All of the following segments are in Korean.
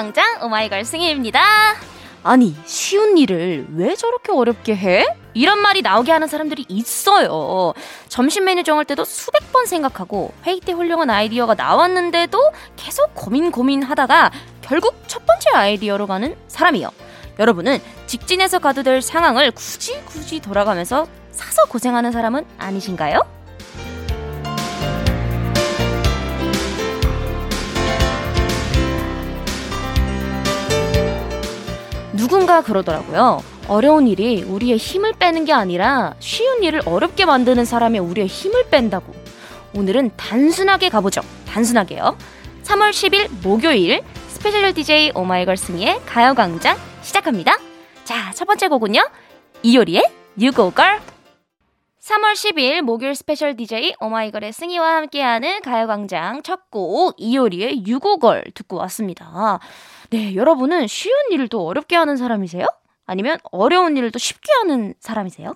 가요광장 오마이걸 승희입니다. 아니, 쉬운 일을 왜 저렇게 어렵게 해? 이런 말이 나오게 하는 사람들이 있어요. 점심 메뉴 정할 때도 수백 번 생각하고 회의 때 훌륭한 아이디어가 나왔는데도 계속 고민 고민 하다가 결국 첫 번째 아이디어로 가는 사람이요. 여러분은 직진해서 가도 될 상황을 굳이 굳이 돌아가면서 사서 고생하는 사람은 아니신가요? 누군가 그러더라고요. 어려운 일이 우리의 힘을 빼는 게 아니라 쉬운 일을 어렵게 만드는 사람이 우리의 힘을 뺀다고. 오늘은 단순하게 가보죠. 단순하게요. 3월 10일 목요일 special DJ 오마이걸 승희의 가요광장 시작합니다. 자, 첫 번째 곡은요. 이효리의 U-Go-Girl 3월 10일 목요일 special DJ 오마이걸의 승희와 함께하는 가요광장 첫 곡 이효리의 U-Go-Girl 듣고 왔습니다. 네, 여러분은 쉬운 또 어렵게 하는 사람이세요? 아니면 어려운 또 쉽게 하는 사람이세요?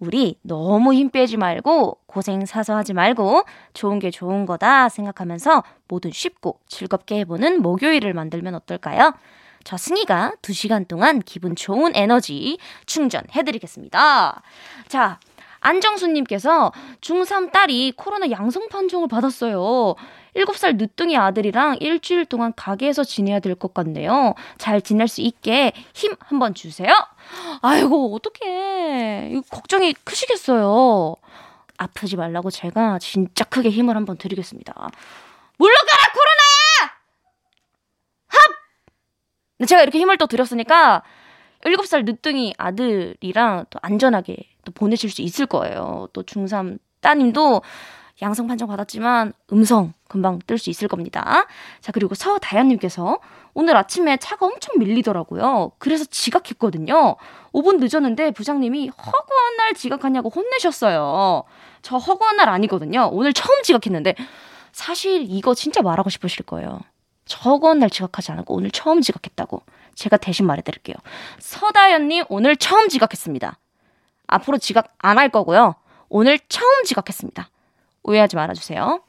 우리 너무 힘 빼지 말고 고생 사서 하지 말고 좋은 게 좋은 거다 생각하면서 뭐든 쉽고 즐겁게 해보는 목요일을 만들면 어떨까요? 저 승희가 2시간 동안 기분 좋은 에너지 충전해드리겠습니다. 자, 안정수님께서 중3 딸이 코로나 양성 판정을 받았어요. 7살 늦둥이 아들이랑 일주일 동안 가게에서 지내야 될 것 같네요. 잘 지낼 수 있게 힘 한번 주세요. 아이고, 어떡해. 이거 걱정이 크시겠어요. 아프지 말라고 제가 진짜 크게 힘을 한번 드리겠습니다. 물러가라, 코로나야! 합! 제가 이렇게 힘을 또 드렸으니까 7살 늦둥이 아들이랑 또 안전하게 또 보내실 수 있을 거예요. 또 중3 따님도 양성 판정 받았지만 음성 금방 뜰 수 있을 겁니다. 자, 그리고 서다현님께서 오늘 아침에 차가 엄청 밀리더라고요. 그래서 지각했거든요. 5분 늦었는데 부장님이 허구한 날 지각하냐고 혼내셨어요. 저 허구한 날 아니거든요. 오늘 처음 지각했는데 사실 이거 진짜 말하고 싶으실 거예요. 저건 날 지각하지 않았고 오늘 처음 지각했다고. 제가 대신 말해드릴게요. 서다현님 오늘 처음 지각했습니다. 앞으로 지각 안 할 거고요. 오늘 처음 지각했습니다. 오해하지 말아주세요.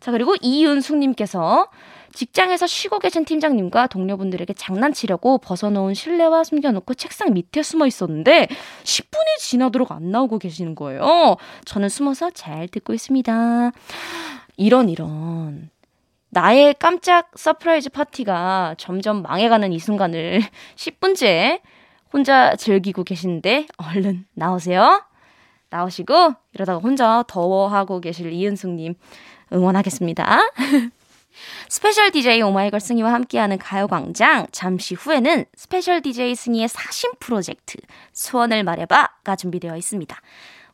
자, 그리고 이윤숙님께서 직장에서 쉬고 계신 팀장님과 동료분들에게 장난치려고 벗어놓은 실내화 숨겨놓고 책상 밑에 숨어 있었는데 10분이 지나도록 안 나오고 계시는 거예요. 저는 숨어서 잘 듣고 있습니다. 이런, 이런. 나의 깜짝 surprise 파티가 점점 망해가는 이 순간을 10분째 혼자 즐기고 계시는데 얼른 나오세요. 나오시고 이러다가 혼자 더워하고 계실 이윤숙님 응원하겠습니다. special DJ 오마이걸 승희와 함께하는 가요광장 잠시 후에는 special DJ 승희의 사심 프로젝트 소원을 말해봐가 준비되어 있습니다.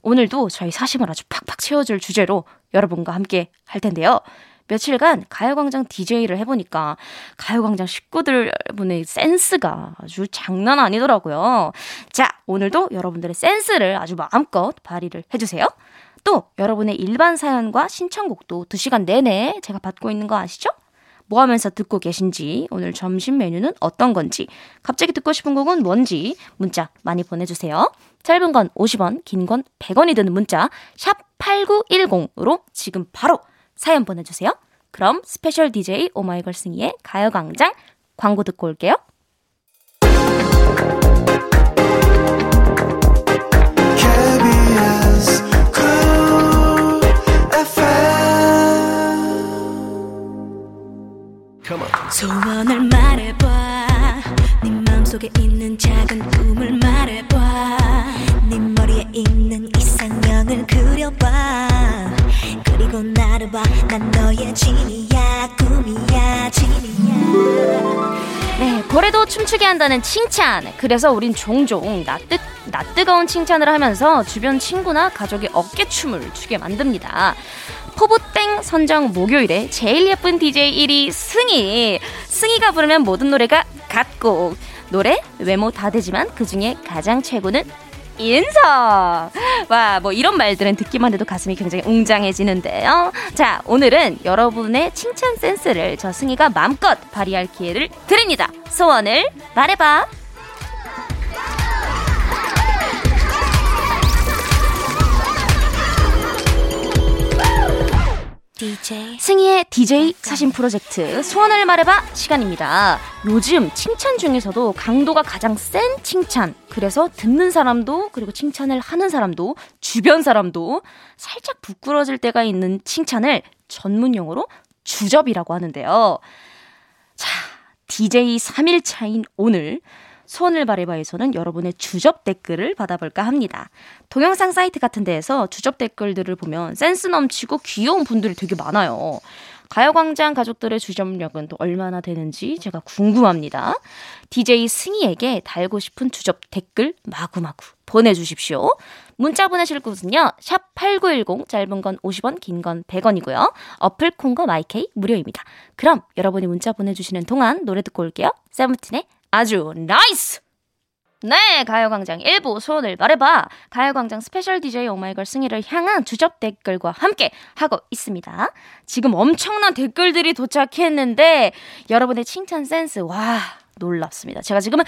오늘도 저희 사심을 아주 팍팍 채워줄 주제로 여러분과 함께 할 텐데요. 며칠간 가요광장 DJ를 해보니까 가요광장 식구들분의 센스가 아주 장난 아니더라고요. 자, 오늘도 여러분들의 센스를 아주 마음껏 발휘를 해주세요. 또 여러분의 일반 사연과 신청곡도 2시간 내내 제가 받고 있는 거 아시죠? 뭐 하면서 듣고 계신지, 오늘 점심 메뉴는 어떤 건지, 갑자기 듣고 싶은 곡은 뭔지 문자 많이 보내주세요. 짧은 건 50원, 긴 건 100원이 드는 문자 샵 8910으로 지금 바로 사연 보내주세요. 그럼 special DJ 오마이걸 승희의 가요광장 광고 듣고 올게요. 소원을 말해봐 네 맘속에 있는 작은 꿈을 말해봐 고 나를 봐난 너의 진이야 꿈이야 진이야 네, 고래도 춤추게 한다는 칭찬. 그래서 우린 종종 낯뜨, 낯뜨거운 칭찬을 하면서 주변 친구나 가족의 어깨춤을 추게 만듭니다. 포부땡 선정 목요일에 제일 예쁜 DJ 1위 승희. 승희가 부르면 모든 노래가 같고 노래 외모 다 되지만 그 중에 가장 최고는 인성! 와, 뭐 이런 말들은 듣기만 해도 가슴이 굉장히 웅장해지는데요. 자, 오늘은 여러분의 칭찬 센스를 저 승희가 마음껏 발휘할 기회를 드립니다. 소원을 말해봐. DJ 승희의 DJ 사진 프로젝트 소원을 말해봐 시간입니다. 요즘 칭찬 중에서도 강도가 가장 센 칭찬. 그래서 듣는 사람도 그리고 칭찬을 하는 사람도 주변 사람도 살짝 부끄러질 때가 있는 칭찬을 전문 용어로 주접이라고 하는데요. 자, DJ 3일 차인 오늘 소원을 바래바에서는 여러분의 주접 댓글을 받아볼까 합니다. 동영상 사이트 같은 데에서 주접 댓글들을 보면 센스 넘치고 귀여운 분들이 되게 많아요. 가요광장 가족들의 주접력은 또 얼마나 되는지 제가 궁금합니다. DJ 승희에게 달고 싶은 주접 댓글 마구마구 보내주십시오. 문자 보내실 곳은요. 샵 8910 짧은 건 50원 긴 건 100원이고요. 어플 콩과 마이케이 무료입니다. 그럼 여러분이 문자 보내주시는 동안 노래 듣고 올게요. 세븐틴의 아주 nice! 네, 가요광장 1부 소원을 말해봐. 가요광장 special DJ 오마이걸 승희를 향한 주접 댓글과 함께 하고 있습니다. 지금 엄청난 댓글들이 도착했는데, 여러분의 칭찬 센스, 와, 놀랍습니다. 제가 지금은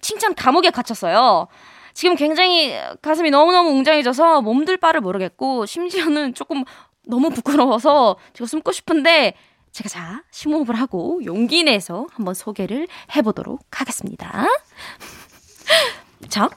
칭찬 감옥에 갇혔어요. 지금 굉장히 가슴이 너무너무 웅장해져서 몸둘 바를 모르겠고, 심지어는 조금 너무 부끄러워서 제가 숨고 싶은데, 제가 자, 심호흡을 하고 용기 내서 한번 소개를 해보도록 하겠습니다. 자,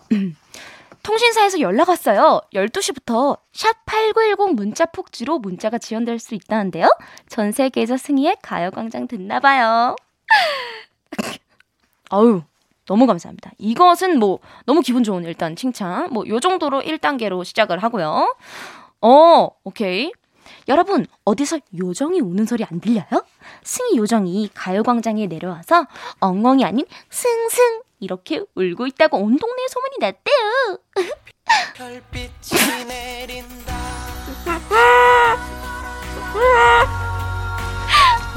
통신사에서 연락 왔어요. 12시부터 샵8910 문자 폭지로 문자가 지연될 수 있다는데요. 전 세계에서 승희의 가요광장 듣나봐요. 아유, 너무 감사합니다. 이것은 뭐, 너무 기분 좋은 일단 칭찬. 뭐, 요 정도로 1단계로 시작을 하고요. 어, 오케이. 여러분, 어디서 요정이 우는 소리 안 들려요? 승희 요정이 가요광장에 내려와서 엉엉이 아닌 승승 이렇게 울고 있다고 온 동네에 소문이 났대요. 별빛이 내린다.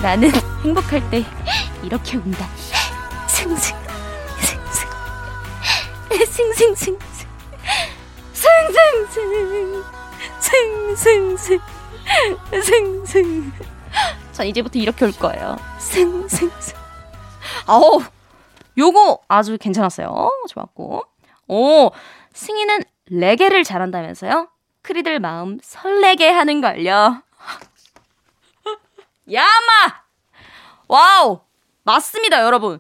나는 행복할 때 이렇게 운다. 승승, 승승, 승승승, 승 승승, 승 승승. 승 승. 자, 이제부터 이렇게 올 거예요. 승승승. 아우, 요거 아주 괜찮았어요. 좋았고. 오, 승희는 레게를 잘한다면서요? 우리들 마음 설레게 하는 걸요. 야마! Wow! 맞습니다, 여러분.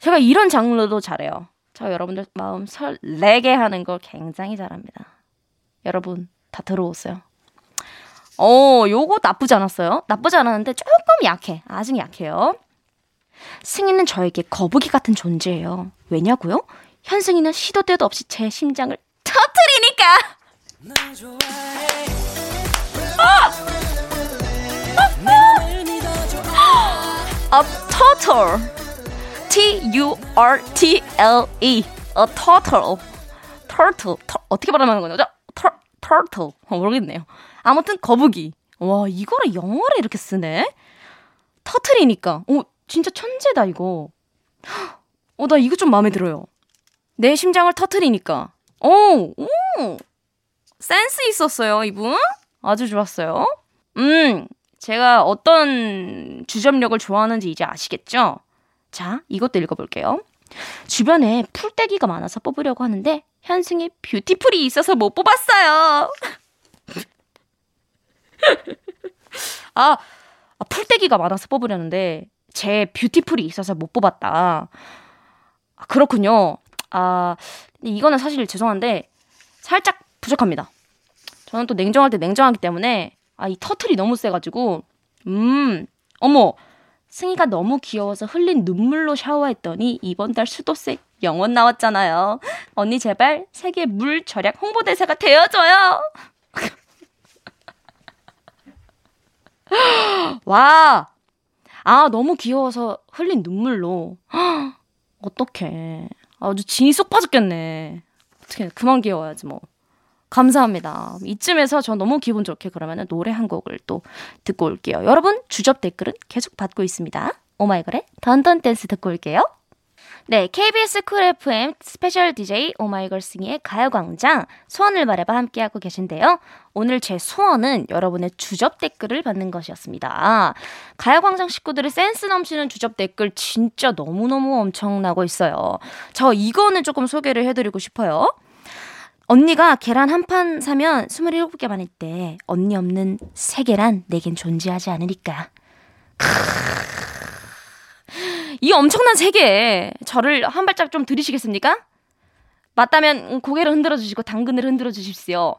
제가 이런 장르도 잘해요. 저 여러분들 마음 설레게 하는 걸 굉장히 잘합니다. 여러분, 다 들어오세요. 어, 요거 나쁘지 않았어요. 나쁘지 않았는데 조금 약해. 아직 약해요. 승희는 저에게 거북이 같은 존재예요. 왜냐고요? 현승이는 시도 때도 없이 제 심장을 터트리니까. 아! A turtle. T-U-R-T-L-E. A turtle. turtle. 어떻게 발음하는 거죠? Turtle. 어, 모르겠네요. 아무튼 거북이. 와, 이거를 영어를 이렇게 쓰네? 터트리니까. 어, 진짜 천재다, 이거. 어, 나 이거 좀 마음에 들어요. 내 심장을 터트리니까. 오, 오! 센스 있었어요, 이분. 아주 좋았어요. 음, 제가 어떤 주점력을 좋아하는지 이제 아시겠죠? 자, 이것도 읽어볼게요. 주변에 풀떼기가 많아서 뽑으려고 하는데 현승이 뷰티풀이 있어서 못 뽑았어요. 아, 아, 풀떼기가 많아서 뽑으려는데 제 뷰티풀이 있어서 못 뽑았다. 아, 그렇군요. 아, 이거는 사실 죄송한데 살짝 부족합니다. 저는 또 냉정할 때 냉정하기 때문에 아, 이 터틀이 너무 세가지고 음, 어머, 승희가 너무 귀여워서 흘린 눈물로 샤워했더니 이번 달 수도세 영원 나왔잖아요. 언니 제발 세계 물 절약 홍보대사가 되어줘요. 와. 아, 너무 귀여워서 흘린 눈물로. 어떡해. 아주 진이 쏙 빠졌겠네. 어떻게 그만 귀여워야지 뭐. 감사합니다. 이쯤에서 저 너무 기분 좋게 그러면 노래 한 곡을 또 듣고 올게요. 여러분 주접 댓글은 계속 받고 있습니다. 오마이걸의 Dun Dun Dance 듣고 올게요. 네, KBS Cool FM 스페셜 DJ 오마이걸 승희의 가요광장 소원을 말해봐 함께하고 계신데요. 오늘 제 소원은 여러분의 주접 댓글을 받는 것이었습니다. 가요광장 식구들의 센스 넘치는 주접 댓글 진짜 너무너무 엄청나고 있어요. 저 이거는 조금 소개를 해드리고 싶어요. 언니가 계란 한 판 사면 27개만 했대. 언니 없는 세 계란 내겐 존재하지 않으니까. 이 엄청난 세계 저를 한 발짝 좀 들이시겠습니까? 맞다면 고개를 흔들어 주시고 당근을 흔들어 주십시오.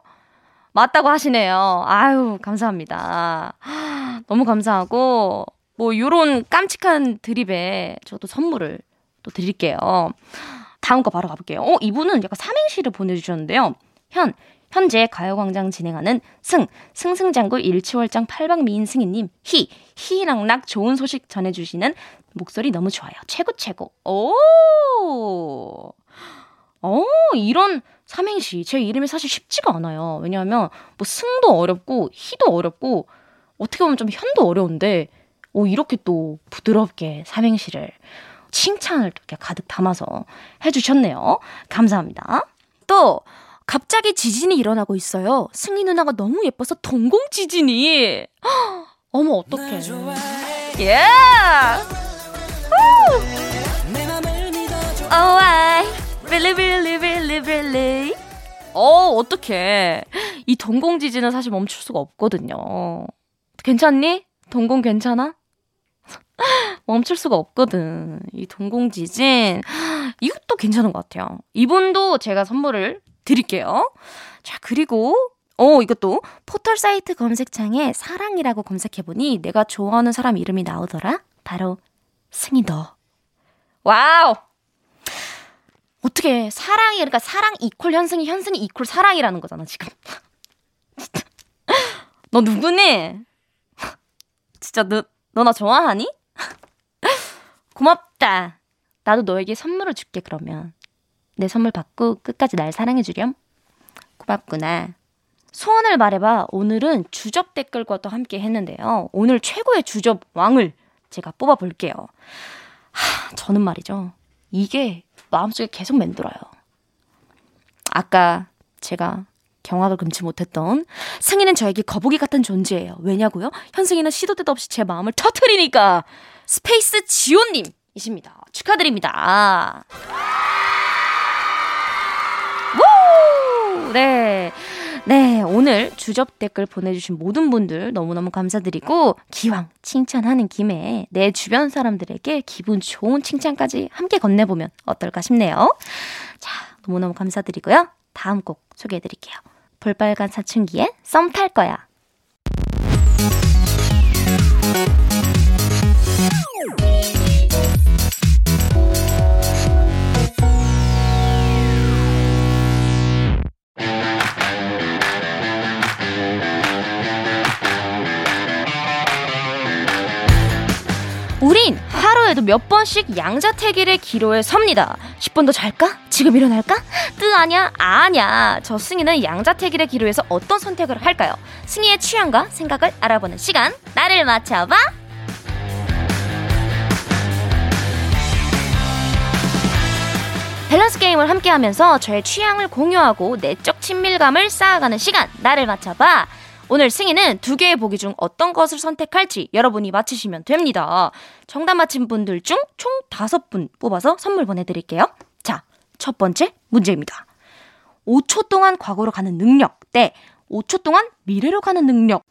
맞다고 하시네요. 아유, 감사합니다. 너무 감사하고 뭐 요런 깜찍한 드립에 저도 선물을 또 드릴게요. 다음 거 바로 가볼게요. 어, 이분은 약간 삼행시를 보내주셨는데요. 현, 현재 가요광장 진행하는 승, 승승장구 일치월장 팔방미인 승희님, 희, 희락락 좋은 소식 전해주시는 목소리 너무 좋아요. 최고, 최고. 오! 어, 이런 삼행시. 제 이름이 사실 쉽지가 않아요. 왜냐하면 뭐 승도 어렵고, 희도 어렵고, 어떻게 보면 좀 현도 어려운데, 오, 이렇게 또 부드럽게 삼행시를 칭찬을 또 이렇게 가득 담아서 해주셨네요. 감사합니다. 또, 갑자기 지진이 일어나고 있어요. 승희 누나가 너무 예뻐서 동공 지진이. 어머, 어떡해. 예! 오 아이. really, really, really, really. 어, 어떡해. 이 동공 지진은 사실 멈출 수가 없거든요. 괜찮니? 동공 괜찮아? 멈출 수가 없거든. 이 동공지진. 이것도 괜찮은 것 같아요. 이분도 제가 선물을 드릴게요. 자, 그리고, 어, 이것도 포털 사이트 검색창에 사랑이라고 검색해보니 내가 좋아하는 사람 이름이 나오더라? 바로 승희 너. Wow! 어떻게 사랑이, 그러니까 사랑 equal 현승희, 현승희 equal 사랑이라는 거잖아, 지금. 너 누구니? 진짜 너, 너 나 좋아하니? 고맙다. 나도 너에게 선물을 줄게, 그러면. 내 선물 받고 끝까지 날 사랑해주렴. 고맙구나. 소원을 말해봐. 오늘은 주접 댓글과 또 함께 했는데요. 오늘 최고의 주접 왕을 제가 뽑아볼게요. 하, 저는 말이죠. 이게 마음속에 계속 맴돌아요. 아까 제가 경악을 금치 못했던 승희는 저에게 거북이 같은 존재예요. 왜냐고요? 현승희는 시도 때도 없이 제 마음을 터트리니까 스페이스 지온님이십니다. 축하드립니다. 우! 네. 네, 오늘 주접 댓글 보내주신 모든 분들 너무너무 감사드리고, 기왕 칭찬하는 김에 내 주변 사람들에게 기분 좋은 칭찬까지 함께 건네보면 어떨까 싶네요. 자, 너무너무 감사드리고요. 다음 곡 소개해드릴게요. 볼빨간 사춘기에 썸 탈 거야. 하루에도 몇 번씩 양자택일의 기로에 섭니다. 10분 더 잘까? 지금 일어날까? 뜨 아냐? 아냐. 저 승희는 양자택일의 기로에서 어떤 선택을 할까요? 승희의 취향과 생각을 알아보는 시간. 나를 맞춰봐. 밸런스 게임을 함께 하면서 저의 취향을 공유하고 내적 친밀감을 쌓아가는 시간. 나를 맞춰봐. 오늘 승희는 두 개의 보기 중 어떤 것을 선택할지 여러분이 맞히시면 됩니다. 정답 맞힌 분들 중 총 다섯 분 뽑아서 선물 보내드릴게요. 자, 첫 번째 문제입니다. 5초 동안 과거로 가는 능력 대 5초 동안 미래로 가는 능력.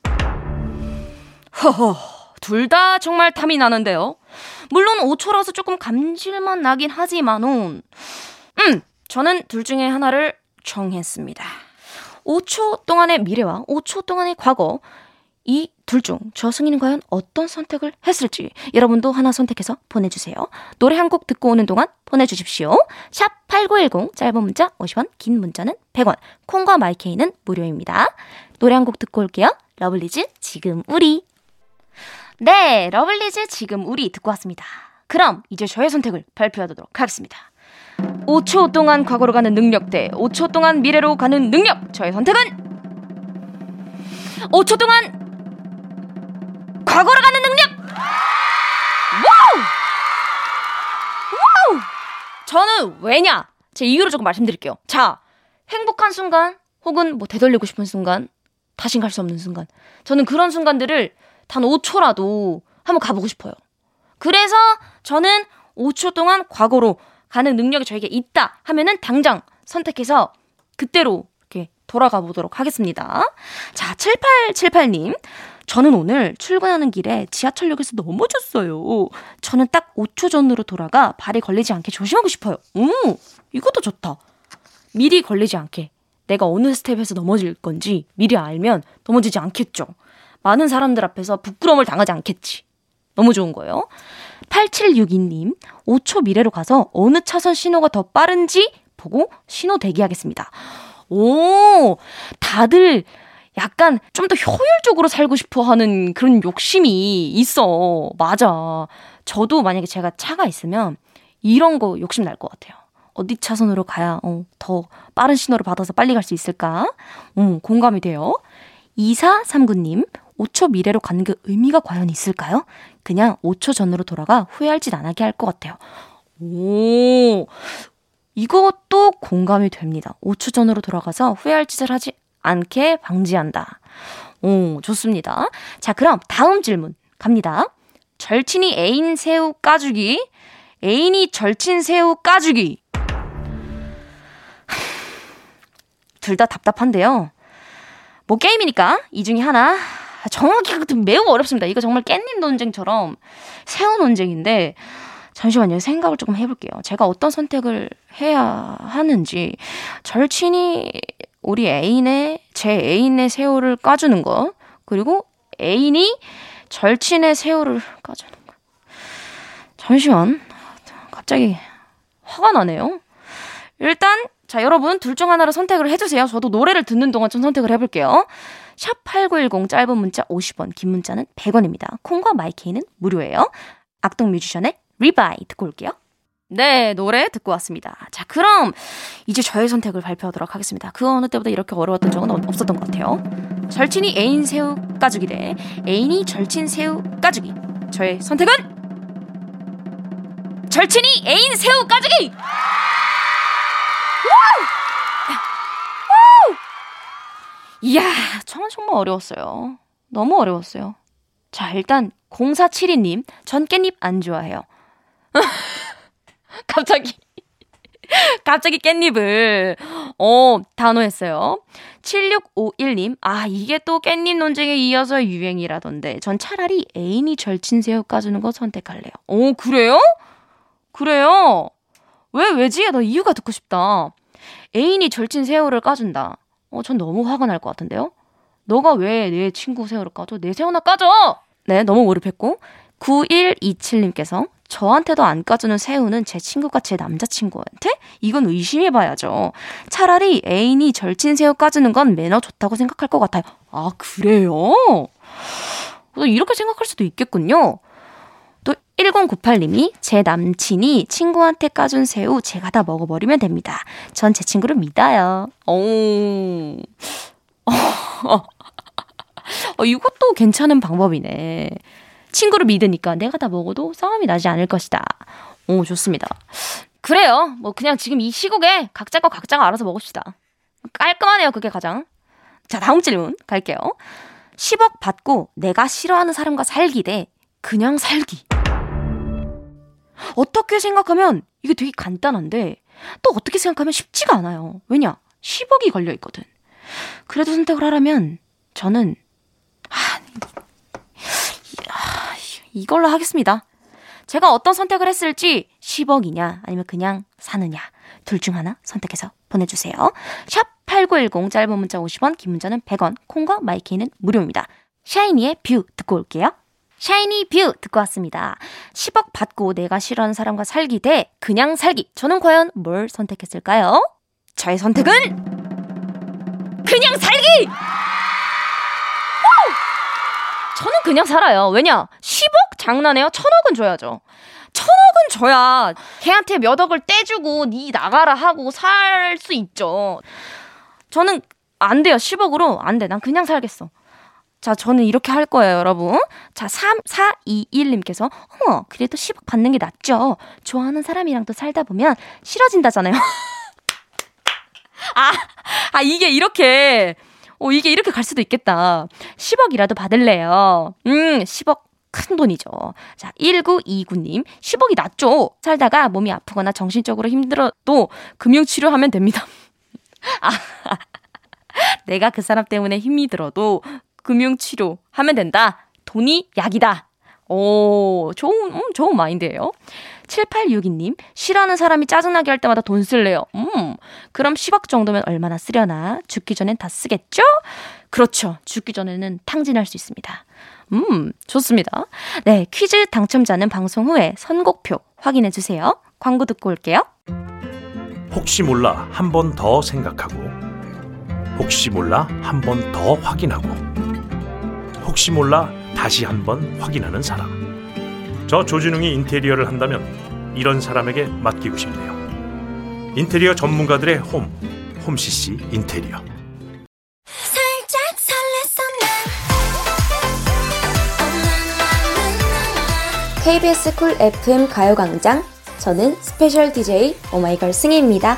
허허, 둘 다 정말 탐이 나는데요. 물론 5초라서 조금 감질만 나긴 하지만은, 음, 저는 둘 중에 하나를 정했습니다. 5초 동안의 미래와 5초 동안의 과거 이 둘 중 저 승희는 과연 어떤 선택을 했을지 여러분도 하나 선택해서 보내주세요. 노래 한 곡 듣고 오는 동안 보내주십시오. 샵 8910 짧은 문자 50원 긴 문자는 100원 콩과 my K는 무료입니다. 노래 한 곡 듣고 올게요. 러블리즈 지금 우리 네 러블리즈 지금 우리 듣고 왔습니다. 그럼 이제 저의 선택을 발표하도록 하겠습니다. 5초 동안 과거로 가는 능력 대 5초 동안 미래로 가는 능력. 저의 선택은 5초 동안 과거로 가는 능력. Wow! Wow! 저는 왜냐? 제 이유를 조금 말씀드릴게요. 자, 행복한 순간 혹은 뭐 되돌리고 싶은 순간 다신 갈 수 없는 순간. 저는 그런 순간들을 단 5초라도 한번 가보고 싶어요. 그래서 저는 5초 동안 과거로 가는 능력이 저에게 있다 하면은 당장 선택해서 그때로 이렇게 돌아가 보도록 하겠습니다. 자, 7878님. 저는 오늘 출근하는 길에 지하철역에서 넘어졌어요. 저는 딱 5초 전으로 돌아가 발이 걸리지 않게 조심하고 싶어요. 오, 이것도 좋다. 미리 걸리지 않게. 내가 어느 스텝에서 넘어질 건지 미리 알면 넘어지지 않겠죠. 많은 사람들 앞에서 부끄러움을 당하지 않겠지. 너무 좋은 거예요. 8762님, 5초 미래로 가서 어느 차선 신호가 더 빠른지 보고 신호 대기하겠습니다. 오, 다들 약간 좀 더 효율적으로 살고 싶어 하는 그런 욕심이 있어. 맞아. 저도 만약에 제가 차가 있으면 이런 거 욕심 날 것 같아요. 어디 차선으로 가야 어, 더 빠른 신호를 받아서 빨리 갈 수 있을까? 음, 공감이 돼요. 2439님, 5초 미래로 가는 게 의미가 과연 있을까요? 그냥 5초 전으로 돌아가 후회할 짓 안 하게 할 것 같아요. 오, 이것도 공감이 됩니다. 5초 전으로 돌아가서 후회할 짓을 하지 않게 방지한다. 오, 좋습니다. 자, 그럼 다음 질문 갑니다. 절친이 애인 새우 까주기, 애인이 절친 새우 까주기. 둘 다 답답한데요. 뭐 게임이니까 이 중에 하나 정확히 매우 어렵습니다. 이거 정말 깻잎 논쟁처럼 새우 논쟁인데 잠시만요. 생각을 조금 해볼게요. 제가 어떤 선택을 해야 하는지 절친이 우리 애인의 제 애인의 새우를 까주는 것 그리고 애인이 절친의 새우를 까주는 것. 잠시만. 갑자기 화가 나네요. 일단 자 여러분 둘 중 하나를 선택을 해주세요. 저도 노래를 듣는 동안 좀 선택을 해볼게요. 샵8910 짧은 문자 50원 긴 문자는 100원입니다. 콩과 my K는 무료예요. 악동 뮤지션의 RE-BYE 듣고 올게요. 네, 노래 듣고 왔습니다. 자, 그럼 이제 저의 선택을 발표하도록 하겠습니다. 그 어느 때보다 이렇게 어려웠던 적은 없었던 것 같아요. 절친이 애인 새우 까주기 대 애인이 절친 새우 까주기. 저의 선택은 절친이 애인 새우 까주기! 이야, 저는 정말 어려웠어요. 너무 어려웠어요. 자, 일단 0472님, 전 깻잎 안 좋아해요. 갑자기 갑자기 깻잎을 어 단호했어요. 7651님 아 이게 또 깻잎 논쟁에 이어서 유행이라던데 전 차라리 애인이 절친 새우 까주는 거 선택할래요. 오 그래요? 그래요? 왜 왜지? 나 이유가 듣고 싶다. 애인이 절친 새우를 까준다. 어 전 너무 화가 날 것 같은데요. 너가 왜 내 친구 새우를 까줘? 내 새우나 까줘! 네, 너무 몰입했고. 9127님께서 저한테도 안 까주는 새우는 제 친구가 제 남자친구한테? 이건 의심해봐야죠. 차라리 애인이 절친 새우 까주는 건 매너 좋다고 생각할 것 같아요. 아, 그래요? 이렇게 생각할 수도 있겠군요. 또 1098님이 제 남친이 친구한테 까준 새우 제가 다 먹어버리면 됩니다. 전 제 친구를 믿어요. 오. 어, 이것도 괜찮은 방법이네. 친구를 믿으니까 내가 다 먹어도 싸움이 나지 않을 것이다. 오, 좋습니다. 그래요. 뭐 그냥 지금 이 시국에 각자 거 각자가 알아서 먹읍시다. 깔끔하네요. 그게 가장. 자, 다음 질문 갈게요. 10억 받고 내가 싫어하는 사람과 살기 대 그냥 살기. 어떻게 생각하면 이게 되게 간단한데 또 어떻게 생각하면 쉽지가 않아요. 왜냐? 10억이 걸려 있거든. 그래도 선택을 하라면 저는 아, 이걸로 하겠습니다. 제가 어떤 선택을 했을지 10억이냐 아니면 그냥 사느냐 둘 중 하나 선택해서 보내주세요. 샵 8910 짧은 문자 50원 긴 문자는 100원 콩과 my K는 무료입니다. 샤이니의 View 듣고 올게요. 샤이니 View 듣고 왔습니다. 10억 받고 내가 싫어하는 사람과 살기 대 그냥 살기. 저는 과연 뭘 선택했을까요? 저의 선택은 그냥 살기! 저는 그냥 살아요. 왜냐? 10억 장난해요? 천억은 줘야죠. 천억은 줘야 걔한테 몇 억을 떼주고 니 나가라 하고 살 수 있죠. 저는 안 돼요. 10억으로 안 돼. 난 그냥 살겠어. 자, 저는 이렇게 할 거예요, 여러분. 자, 3421님께서, 어머, 그래도 10억 받는 게 낫죠. 좋아하는 사람이랑 또 살다 보면 싫어진다잖아요. 아, 아, 이게 이렇게 어, 이게 이렇게 갈 수도 있겠다. 10억이라도 받을래요. 음, 10억 큰 돈이죠. 자, 1929님, 10억이 낫죠. 살다가 몸이 아프거나 정신적으로 힘들어도 금융치료하면 됩니다. 아, 내가 그 사람 때문에 힘이 들어도 금융치료 하면 된다. 돈이 약이다. 오, 좋은, 음, 좋은 마인드예요. 7862님, 싫어하는 사람이 짜증나게 할 때마다 돈 쓸래요. 음, 그럼 10억 정도면 얼마나 쓰려나? 죽기 전엔 다 쓰겠죠? 그렇죠. 죽기 전에는 탕진할 수 있습니다. 음, 좋습니다. 네, 퀴즈 당첨자는 방송 후에 선곡표 확인해 주세요. 광고 듣고 올게요. 혹시 몰라 한 번 더 생각하고 혹시 몰라 한 번 더 확인하고 혹시 몰라 다시 한번 확인하는 사람. 저 조진웅이 인테리어를 한다면 이런 사람에게 맡기고 싶네요. 인테리어 전문가들의 홈, 홈CC 인테리어. KBS Cool FM 가요광장 저는 스페셜 DJ 오마이걸 승희입니다.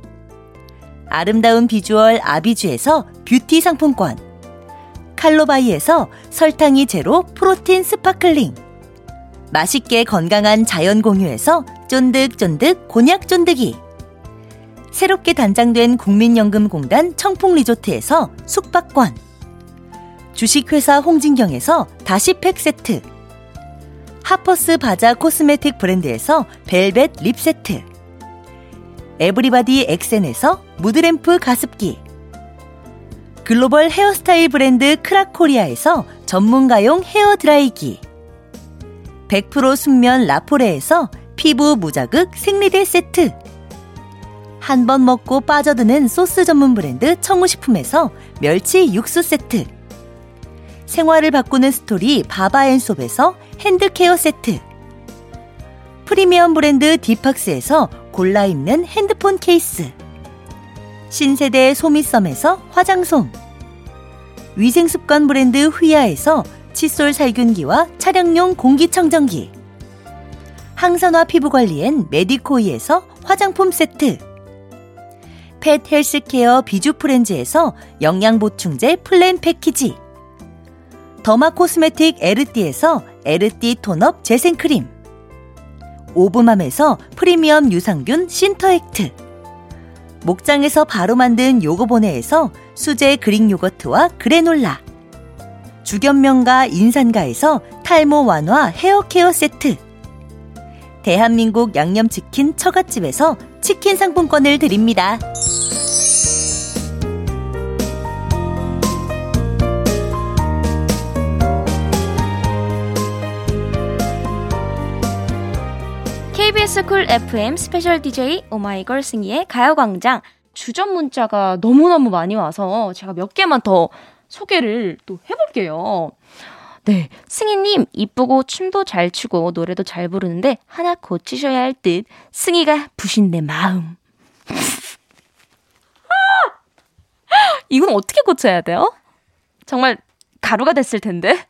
아름다운 비주얼 아비주에서 뷰티 상품권. 칼로바이에서 설탕이 제로 protein sparkling. 맛있게 건강한 자연 공유에서 쫀득쫀득 곤약 쫀득이. 새롭게 단장된 국민연금공단 청풍리조트에서 숙박권. 주식회사 홍진경에서 다시팩 세트. Harper's Bazaar 코스메틱 브랜드에서 벨벳 lip 세트 에브리바디 엑센에서 mood lamp 가습기. 글로벌 헤어스타일 브랜드 크라코리아에서 전문가용 헤어드라이기. 100% 순면 라포레에서 피부 무자극 생리대 세트. 한 번 먹고 빠져드는 소스 전문 브랜드 청우식품에서 멸치 육수 세트. 생활을 바꾸는 스토리 바바앤솝에서 hand care 세트. 프리미엄 브랜드 디팍스에서 골라 입는 핸드폰 케이스. 신세대 소미썸에서 화장솜. 위생습관 브랜드 휘하에서 칫솔 살균기와 차량용 공기청정기. 항산화 피부관리엔 메디코이에서 화장품 세트. pet healthcare 비주프렌즈에서 영양보충제 플랜 패키지. 더마 코스메틱 에르띠에서 에르띠 톤업 재생크림 오브맘에서 프리미엄 유산균 신터액트. 목장에서 바로 만든 요거보네에서 수제 그릭 요거트와 그래놀라. 주견명가 인산가에서 탈모 완화 헤어케어 세트. 대한민국 양념치킨 처갓집에서 치킨 상품권을 드립니다. KBS 쿨 FM special DJ 오마이걸 승희의 가요광장 주전 문자가 너무너무 많이 와서 제가 몇 개만 더 소개를 또 해볼게요. 네, 승희님 이쁘고 춤도 잘 추고 노래도 잘 부르는데 하나 고치셔야 할 듯 승희가 부신 내 마음. 이건 어떻게 고쳐야 돼요? 정말 가루가 됐을 텐데.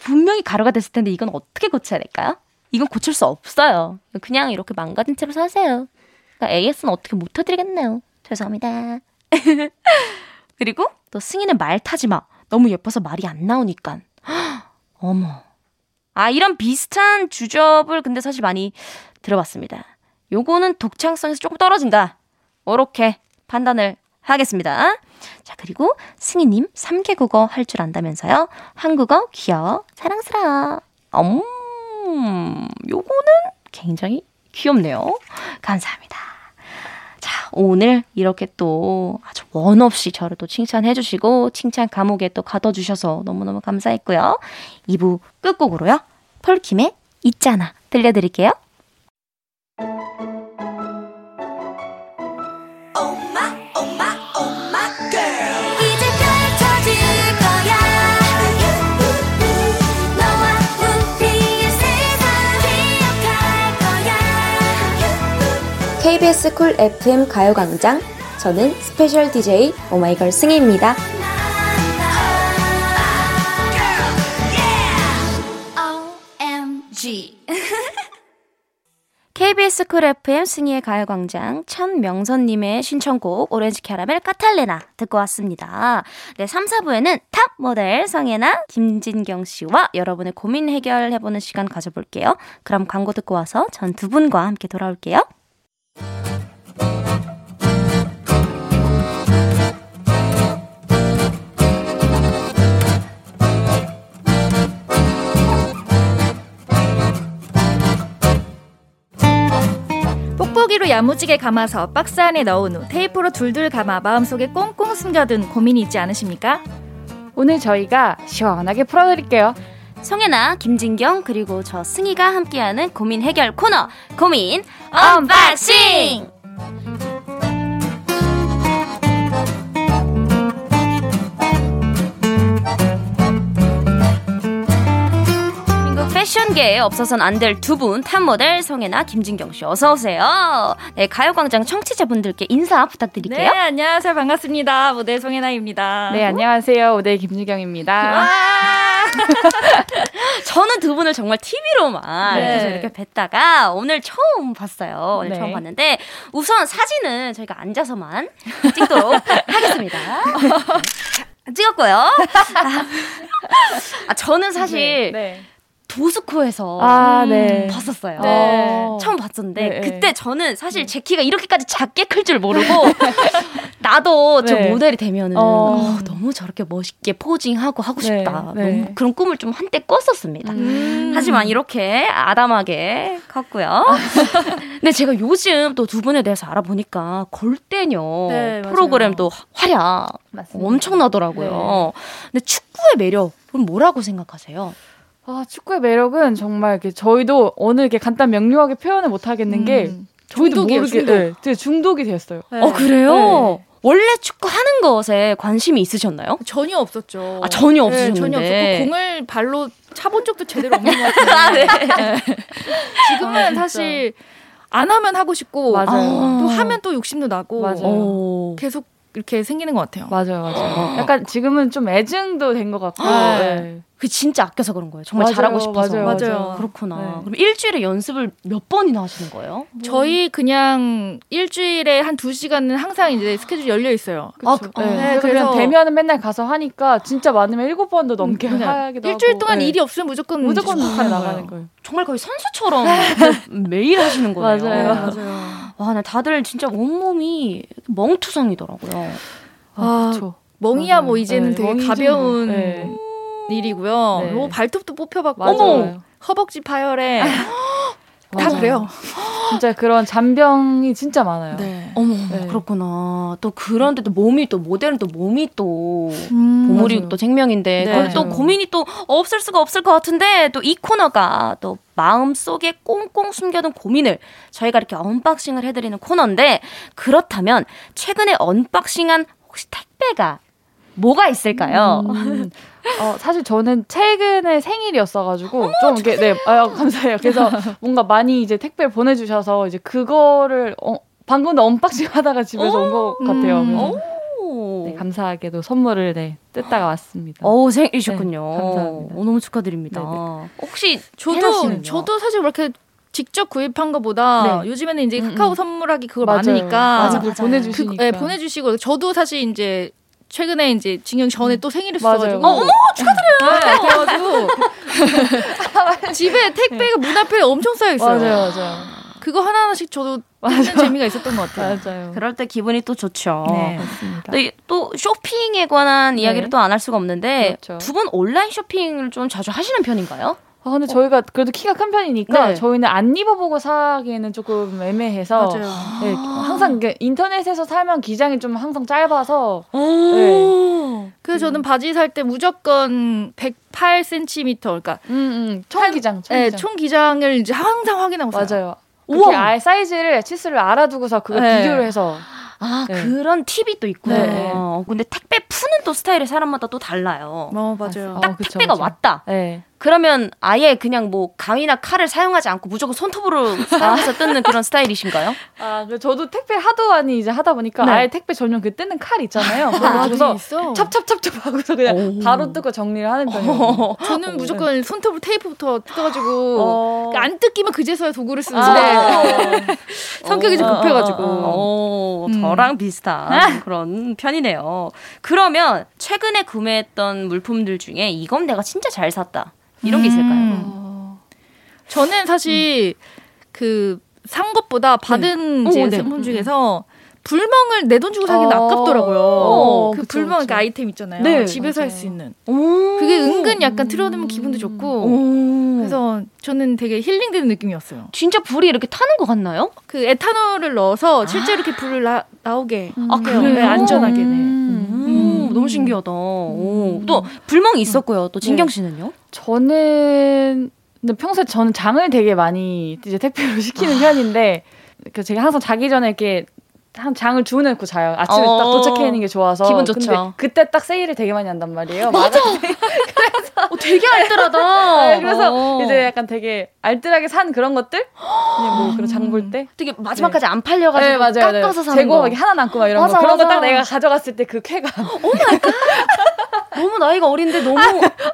분명히 가루가 됐을 텐데 이건 어떻게 고쳐야 될까요? 이건 고칠 수 없어요. 그냥 이렇게 망가진 채로 사세요. 그러니까 AS는 어떻게 못 해드리겠네요. 죄송합니다. 그리고 또 승희는 말 타지 마. 너무 예뻐서 말이 안 나오니까. 어머. 아, 이런 비슷한 주접을 근데 사실 많이 들어봤습니다. 요거는 독창성에서 조금 떨어진다. 이렇게 판단을 하겠습니다. 자, 그리고 승희님 3개 국어 할 줄 안다면서요? 한국어 귀여워, 사랑스러워. 음, 요거는 굉장히 귀엽네요. 감사합니다. 자, 오늘 이렇게 또 아주 원 없이 저를 또 칭찬해 주시고 칭찬 감옥에 또 가둬 주셔서 너무너무 감사했고요. 2부 끝곡으로요. 폴킴의 있잖아 들려드릴게요. KBS 쿨 FM 가요광장 저는 special DJ 오마이걸 승희입니다. KBS 쿨 FM 승희의 가요광장 천명선님의 신청곡 오렌지 캐러멜 까탈레나 듣고 왔습니다. 네, 3, 4부에는 top 모델 송해나 김진경 씨와 여러분의 고민 해결해보는 시간 가져볼게요. 그럼 광고 듣고 와서 전 두 분과 함께 돌아올게요. 뽁뽁이로 야무지게 감아서 박스 안에 넣은 후 테이프로 둘둘 감아 마음속에 꽁꽁 숨겨둔 고민이 있지 않으십니까? 오늘 저희가 시원하게 풀어드릴게요. 송해나, 김진경, 그리고 저 승희가 함께하는 고민 해결 코너, 고민 unboxing! 패션계에 없어선 안 될 두 분 top모델 송해나 김진경 씨 어서 오세요. 네, 가요광장 청취자분들께 인사 부탁드릴게요. 네, 안녕하세요. 반갑습니다. 모델 송해나입니다. 네, 안녕하세요. 모델 김진경입니다. 저는 두 분을 정말 TV로만 네. 이렇게 뵀다가 오늘 처음 봤어요. 오늘 네. 처음 봤는데 우선 사진은 저희가 앉아서만 찍도록 하겠습니다. 네. 찍었고요. 아, 아, 저는 사실 네. 도스코에서 아, 네. 봤었어요. 네. 처음 봤었는데 네, 그때 저는 사실 제 키가 이렇게까지 작게 클 줄 모르고 나도 저 네. 모델이 되면은 어. 어, 너무 저렇게 멋있게 포징하고 하고 네, 싶다. 네. 너무 그런 꿈을 좀 한때 꿨었습니다. 음. 하지만 이렇게 아담하게 컸고요. 근데 제가 요즘 또 두 분에 대해서 알아보니까 골대녀 네, 맞아요. 프로그램도 활약 맞습니다. 엄청나더라고요. 근데 축구의 매력은 뭐라고 생각하세요? 아, 축구의 매력은 정말 이렇게 저희도 어느 게 간단 명료하게 표현을 못 하겠는 게 음. 저희도 중독이에요, 모르게 중독. 네, 되게 중독이 됐어요. 네. 어 그래요? 원래 축구 하는 것에 관심이 있으셨나요? 전혀 없었죠. 아, 전혀 네, 전혀 없으셨는데. 없었고 공을 발로 차본 적도 제대로 없는 것 같아요. 아, 네. 지금은 아. 사실 안 하면 하고 싶고 맞아요. 아. 또 하면 또 욕심도 나고 맞아요. 오. 계속 이렇게 생기는 것 같아요. 맞아요, 맞아요. 약간 지금은 좀 애증도 된 것 같고. 아, 네. 그 진짜 아껴서 그런 거예요. 정말 맞아요, 잘하고 싶어서. 맞아요, 맞아요. 그렇구나. 네. 그럼 일주일에 연습을 몇 번이나 하시는 거예요? 저희 그냥 일주일에 한 두 시간은 항상 이제 스케줄이 열려 있어요. 아. 그- 네. 네, 그래서 되면은 맨날 가서 하니까 진짜 많으면 일곱 번도 넘게 그냥 하기도 일주일 하고. 동안 네. 일이 없으면 무조건 무조건 나가는 거예요. 정말 거의 선수처럼 매일 하시는 거예요. 맞아요. 맞아요. 와, 나 다들 진짜 온몸이 멍투성이더라고요. 아, 그쵸. 멍이야 맞아요. 뭐 이제는 네, 되게. 가벼운 네. 일이고요. 네. 뭐 발톱도 뽑혀봤고 맞아요. 허벅지 파열에 다 맞아요. 그래요. 진짜 그런 잔병이 진짜 많아요. 네. 어머, 네. 그렇구나. 또 그런데 또 몸이 또 모델은 또 몸이 또 음, 보물이 맞아요. 또 생명인데 네. 그걸 또. 고민이 또 없을 수가 없을 것 같은데 또 이 코너가 또 마음 속에 꽁꽁 숨겨둔 고민을 저희가 이렇게 unboxing을 해드리는 코너인데 그렇다면 최근에 unboxing한 혹시 택배가 뭐가 있을까요? 음, 어, 사실 저는 최근에 생일이었어가지고 좀 이게 네 아, 감사해요. 그래서 뭔가 많이 이제 택배를 보내주셔서 이제 그거를 어, 방금도 unboxing 하다가 집에서 온 것 같아요. 음. 그래서 오. 네, 감사하게도 선물을 네 뜯다가 왔습니다. 어우 생일이셨군요. 네, 감사합니다. 어, 너무 축하드립니다. 네네. 혹시 혜나 저도? 저도 사실 그렇게 직접 구입한 것보다 네. 요즘에는 이제 음, 카카오 음. 선물하기 그거 맞아요. 많으니까 맞아. 보내주시니까. 그, 네, 보내주시고 저도 사실 이제 최근에 이제 진경 전에 또 생일을. 있어가지고 어, 어머 축하드려요. 네, 그래가지고 집에 택배가 문 앞에 엄청 쌓여 있어요. 맞아요, 맞아요, 그거 하나 하나씩 저도 뜯는 재미가 있었던 것 같아요. 맞아요. 그럴 때 기분이 또 좋죠. 네. 맞습니다. 또, 이- 또 쇼핑에 관한 이야기를 네. 또안 할 수가 없는데 그렇죠. 두분 온라인 쇼핑을 좀 자주 하시는 편인가요? 아, 근데 저희가 그래도 키가 큰 편이니까 네. 저희는 안 입어보고 사기에는 조금 애매해서 맞아요. 네, 항상 인터넷에서 사면 기장이 좀 항상 짧아서 네. 그래서 저는 바지 살 때 무조건 108cm, 그러니까 음, 음, 총 기장, 총 네, 기장. 총 기장을 이제 항상 확인하고 사요. 맞아요. 우와. 그렇게 아예 사이즈를 치수를 알아두고서 그거 네. 비교를 해서 아 네. 그런 팁이 또 있구나. 네. 어, 근데 택배 푸는 또 스타일이 사람마다 또 달라요. 어, 맞아요. 어, 딱 그쵸, 택배가 그쵸. 왔다. 네. 그러면 아예 그냥 뭐 가위나 칼을 사용하지 않고 무조건 손톱으로 사용해서 뜯는 그런 스타일이신가요? 아, 그 저도 택배 하도 많이 이제 하다 보니까 네. 아예 택배 전용 그 뜯는 칼 있잖아요. 아, 그래서 있어? 찹찹찹찹 하고서 그냥 오. 바로 뜯고 정리를 하는 편이에요. 저는 무조건 손톱으로 테이프부터 뜯어가지고 어. 그러니까 안 뜯기면 그제서야 도구를 쓰는데 아. 성격이 좀 어, 급해가지고 어, 어, 오, 음. 저랑 비슷한 그런 편이네요. 그러면 최근에 구매했던 물품들 중에 이건 내가 진짜 잘 샀다. 이런 게 있을까요? 음. 저는 사실 그 산 것보다 받은 오, 이제 네. 상품 중에서 불멍을 내 돈 주고 사긴 어. 아깝더라고요. 어, 그 그쵸, 불멍 그. 아이템 있잖아요. 네, 집에서 할. 수 있는. 오. 그게 은근 약간 틀어놓으면 기분도 좋고. 오. 그래서 저는 되게 힐링되는 느낌이었어요. 진짜 불이 이렇게 타는 것 같나요? 그 에탄올을 넣어서 실제로 이렇게 불을 나, 나오게 아, 해요. 그래요? 네, 안전하게. 네. 음, 너무 신기하다. 오. 또 불멍이 있었고요. 또 진경 씨는요? 저는 근데 평소에 저는 장을 되게 많이 이제 택배로 시키는 편인데 그 제가 항상 자기 전에 이렇게 한 장을 주워놓고 자요. 아침에 어. 딱 도착해 있는 게 좋아서. 기분 좋죠. 근데 그때 딱 세일을 되게 많이 한단 말이에요. 맞아. 어, 되게 알뜰하다. 네, 그래서 어. 이제 약간 되게 알뜰하게 산 그런 것들 그냥 뭐 그런 장 볼 때. 되게 마지막까지 안 팔려가지고 네, 맞아요. 네. 깎아서 사는 재고 거. 막 하나 남고 막 이런 맞아, 거 그런 거. 딱 내가 가져갔을 때 그 쾌감. 너무 나이가 어린데 너무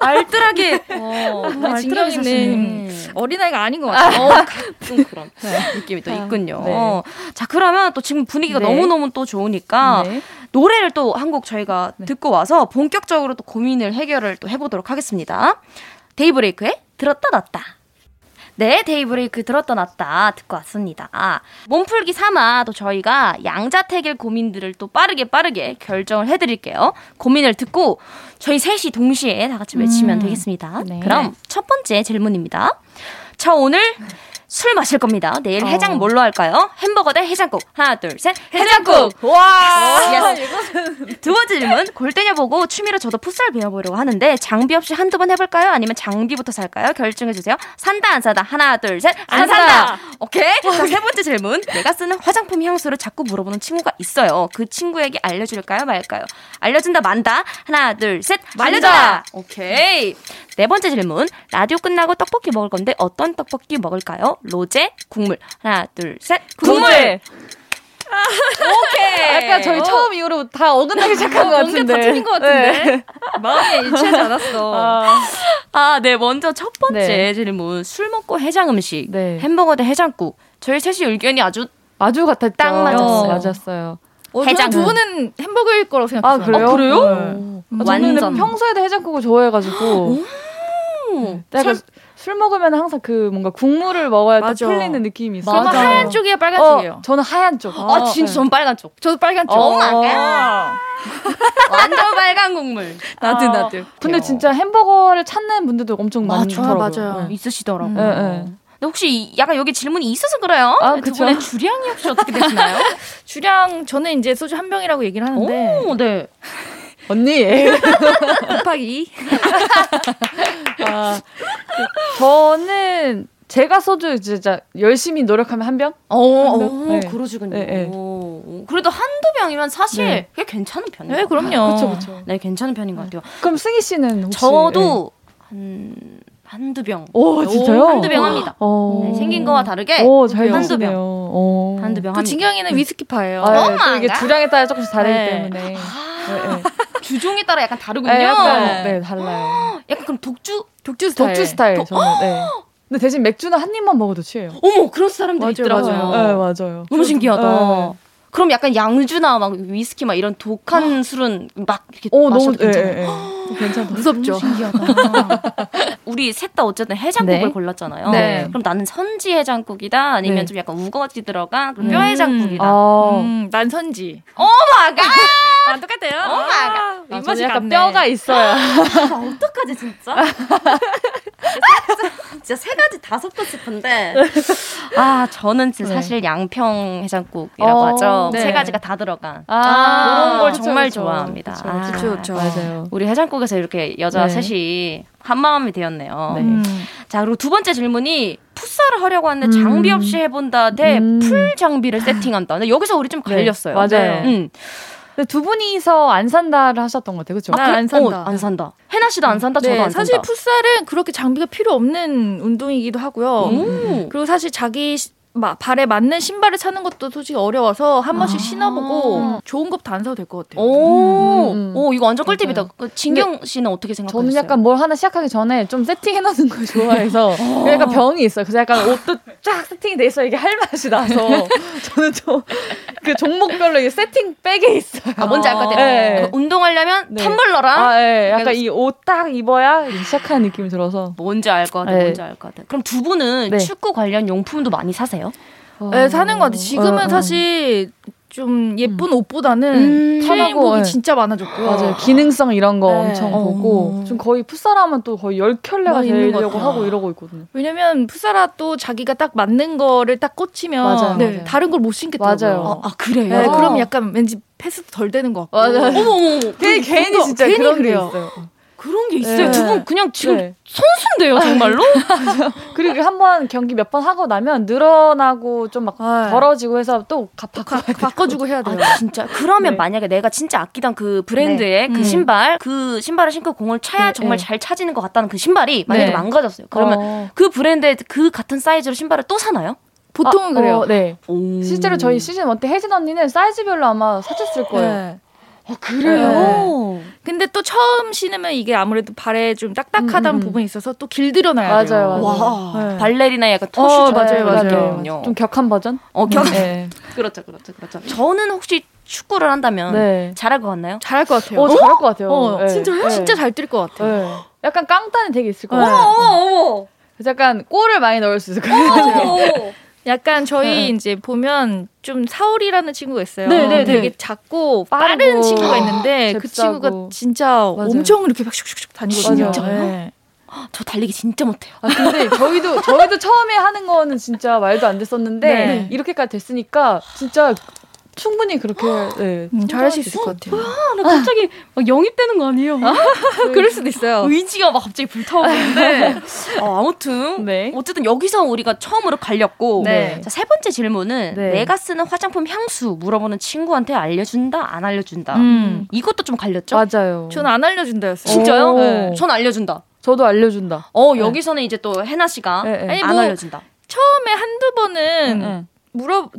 알뜰하게. 어, 아, 알뜰하게 진경이는 사시네. 어린아이가 아닌 것 같아요. 어, 좀 그런 느낌이 또 있군요. 네. 자, 그러면 또 지금 분위기가 네. 너무너무 또 좋으니까 네. 노래를 또 한 곡 저희가 듣고 와서 본격적으로 또 고민을 해결을 또 해보도록 하겠습니다. 데이브레이크의 들었다 놨다. 네, 데이브레이크 들었다 놨다 듣고 왔습니다. 몸풀기 삼아 또 저희가 양자택일 고민들을 또 빠르게 빠르게 결정을 해드릴게요. 고민을 듣고 저희 셋이 동시에 다 같이 외치면 되겠습니다. 네. 그럼 첫 번째 질문입니다. 저 오늘 술 마실 겁니다. 내일 해장 뭘로 할까요? 햄버거 대 해장국. 하나, 둘, 셋. 해장국! 와. Yes. 두 번째 질문. 골때녀 보고 취미로 저도 풋살 배워보려고 하는데 장비 없이 한두 번 해볼까요? 아니면 장비부터 살까요? 결정해주세요. 산다 안 산다. 하나 둘 셋. 안, 안 산다. 산다. 오케이. 자, 세 번째 질문. 내가 쓰는 화장품 향수를 자꾸 물어보는 친구가 있어요. 그 친구에게 알려줄까요? 말까요? 알려준다 만다. 하나 둘 셋. 알려준다. 오케이. 네 번째 질문. 라디오 끝나고 떡볶이 먹을 건데 어떤 떡볶이 먹을까요? 로제, 국물. 하나 둘 셋. 국물. 오케이. 약간 저희 처음 이후로 다 어긋나기 시작한 것 같은데. 다 틀린 것 같은데. 네. 마음에 일치하지 않았어. 아, 아, 네. 먼저 첫 번째 네. 질문. 술 먹고 해장 음식. 네. 햄버거 대 해장국. 저희 셋이 의견이 아주 아주 같았죠. 딱 맞았어요. 맞았어요. 어, 해장. 두 분은 햄버거일 거라고 아 생각했어요. 그래요? 어, 그래요? 네. 아, 저는 완전. 평소에도 해장국을 좋아해가지고 음. 약간 술 먹으면 항상 그 뭔가 국물을 먹어야 딱 맞아. 풀리는 느낌이 있어요. 맞아. 하얀 쪽이야 빨간 쪽이에요? 어, 저는 하얀 쪽. 아, 진짜 네. 전 빨간 쪽. 저도 빨간 쪽. 어. 갓. 완전 빨간 국물. 나도 아, 나도. 근데 진짜 햄버거를 찾는 분들도 엄청 맞아, 많더라고요. 맞아요. 네. 있으시더라고요. 네, 네. 근데 혹시 이- 약간 여기 질문이 있어서 그래요? 아, 두. 분의 주량이 혹시 어떻게 되시나요? 주량 저는 이제 소주 한 병이라고 얘기를 하는데 오, 네. 언니. 곱하기 아, 그- 저는 제가 소주 진짜 열심히 노력하면 한 병? 어, 어, 네. 그러시군요. 네, 네. 오, 그래도 한두 병이면 사실 네. 꽤 괜찮은 편이에요. 네 그럼요. 그쵸, 그쵸. 네, 괜찮은 편인 것 같아요. 그럼 승희 씨는 혹시? 저도 한 한두 병. 네. 오, 진짜요? 한두 병 합니다. 어. 네, 생긴 거와 다르게 오, 잘 한두. 병. 어. 한두 병 또 합니다. 진경이는 위스키파예요. 아, 네, Oh 또 my 이게. 주량에 따라 조금씩 다르기 네. 때문에. 네, 네. 주종에 따라 약간 다르군요. 네, 약간, 네, 달라요. 약간 그럼 독주? 독주 스타일. 독주 스타일, 저는. 네. 근데 대신 맥주는 한 입만 먹어도 취해요. 어머, 그런 사람들 맞아요, 있더라고요. 네, 맞아요. 너무 신기하다. 네. 그럼 약간 양주나 막 위스키 막 이런 독한 술은 막 이렇게 오, 마셔도 너무, 예, 괜찮아요. 예, 예. 괜찮다. 무섭죠. 신기하다. 우리 셋 다 어쨌든 해장국을 네. 골랐잖아요. 네. 그럼 나는 선지 해장국이다 아니면 네. 좀 약간 우거지 들어간 그런 음. 뼈 해장국이다. 아, 음, 난 선지. Oh my god 아, 똑같아요. Oh my god. 아, 아, 입맛이 약간 같네. 뼈가 있어야. 어떡하지 진짜? 진짜 세 가지 다 섞고 싶은데 아 저는 진짜 네. 사실 양평 해장국이라고 어, 하죠. 네. 세 가지가 다 들어간 아, 그런 걸 그쵸, 정말 그쵸. 좋아합니다. 그쵸, 아, 그쵸, 그쵸. 맞아요. 우리 해장국에서 이렇게 여자 네. 셋이 한 마음이 되었네요. 네. 음. 자 그리고 두 번째 질문이 풋살을 하려고 하는데 음. 장비 없이 해본다 대 음. 풀 장비를 세팅한다. 근데 여기서 우리 좀 네, 갈렸어요. 맞아요. 음. 근데 두 분이서 안 산다를 하셨던 것 같아요. 그렇죠? 아, 안 산다. 어, 안 산다. 해나 씨도 안 산다. 저도 네, 안 사실 산다. 풋살은 그렇게 장비가 필요 없는 운동이기도 하고요. 오. 그리고 사실 자기 시- 마- 발에 맞는 신발을 찾는 것도 솔직히 어려워서 한 번씩 신어보고 좋은 것도 안 사도 될 것 같아요. 오, 음, 음. 오 이거 완전 꿀팁이다. 그 진경 씨는 어떻게 생각하세요? 저는 약간 뭘 하나 시작하기 전에 좀 세팅해 놓는 걸 좋아해서 약간 병이 있어요. 그래서 약간 옷도 쫙 세팅이 돼 있어 이게 할 맛이 나서 저는 좀 그 종목별로 이게 세팅 백에 있어요. 아, 뭔지 알 것 같아요. 네. 운동하려면 네. 텀블러랑 아, 예. 약간 이 옷 딱 입어야 시작하는 느낌이 들어서. 뭔지 알 것 같아. 네. 뭔지 알 것 같아. 그럼 두 분은 네. 축구 관련 용품도 많이 사세요? 네, 사는 것 같아요. 지금은 어, 어. 사실 좀 예쁜 옷보다는 음, 트레이닝복이 편하고, 예. 진짜 많아졌고요. 맞아요. 기능성 이런 거 네. 엄청 어. 보고 좀 거의 풋살하면 또 거의 열 켤레가 되려고. 하고 이러고 있거든요. 왜냐면 풋사라 또 자기가 딱 맞는 거를 딱 꽂히면 맞아요, 네, 맞아요. 다른 걸 못 신겠더라고요. 맞아요. 아, 그래요? 네, 그럼 약간 왠지 패스도 덜 되는 것 같고. 맞아요. 어머 어머 어머. 괜히, 괜히 진짜 괜히 그런 그래요. 게 있어요. 그런 게 있어요. 네. 두분 그냥 지금 네. 선수인데요, 정말로? 그리고 한 번 경기 몇 번 하고 나면 늘어나고 좀막 아. 벌어지고 해서 또 가, 바꿔 바, 바꿔주고 해야 돼요. 아, 진짜. 그러면 네. 만약에 내가 진짜 아끼던 그 브랜드의 그 음. 신발, 그 신발을 신고 공을 차야 네, 정말 네. 잘 차지는 것 같다는 그 신발이 만약에 네. 망가졌어요. 그러면 어. 그 브랜드의 그 같은 사이즈로 신발을 또 사나요? 보통은 아, 그래요. 어, 네. 오. 실제로 저희 시즌 1 때 혜진 언니는 사이즈별로 아마 사줬을 거예요. 네. 아, 그래요? 근데 또 처음 신으면 이게 아무래도 발에 좀 딱딱하다는 음, 음. 부분이 있어서 또 길들여놔야 맞아요, 돼요. 맞아요. 와. 네. 발레리나 약간 어, 토슈즈 맞아요, 맞아요. 좀 격한 버전? 어, 격. 네. 그렇죠, 그렇죠, 그렇죠. 저는 혹시 축구를 한다면 네. 잘할 것 같나요? 잘할 것 같아요. 어, 잘할 것 같아요. 어, 네. 진짜요? 네. 진짜 잘 뛸 것 같아요. 네. 약간 깡단이 되게 있을 것 네. 같아요. 어머. 그래서 약간 골을 많이 넣을 수 있을 것 같아요. 약간 저희 이제 보면 좀 사울이라는 친구가 있어요. 네, 네, 되게 네. 작고 빠르고, 빠른 친구가 있는데 그. 친구가 진짜 맞아요. 엄청 이렇게 막 슉슉슉 다니거든요. 진짜요? 네. 저 달리기 진짜 못해요. 아, 근데 저희도, 저희도 처음에 하는 거는 진짜 말도 안 됐었는데, 네. 이렇게까지 됐으니까, 진짜 충분히 그렇게, 네. 음, 잘할 수 있을 것 같아요. 나 갑자기 막 영입되는 거 아니에요? 그럴 수도 있어요. 의지가 막 갑자기 불타오르는데 어, 아무튼 네. 어쨌든 여기서 우리가 처음으로 갈렸고 네. 자, 세 번째 질문은 네. 내가 쓰는 화장품 향수 물어보는 친구한테 알려준다 안 알려준다 음. 이것도 좀 갈렸죠? 맞아요. 저는 안 알려준다였어요. 진짜요? 오. 네. 전 알려준다. 저도 알려준다. 어 여기서는 이제 또 해나 씨가 네, 네. 아니, 안뭐 알려준다. 처음에 한두 번은 응. 물어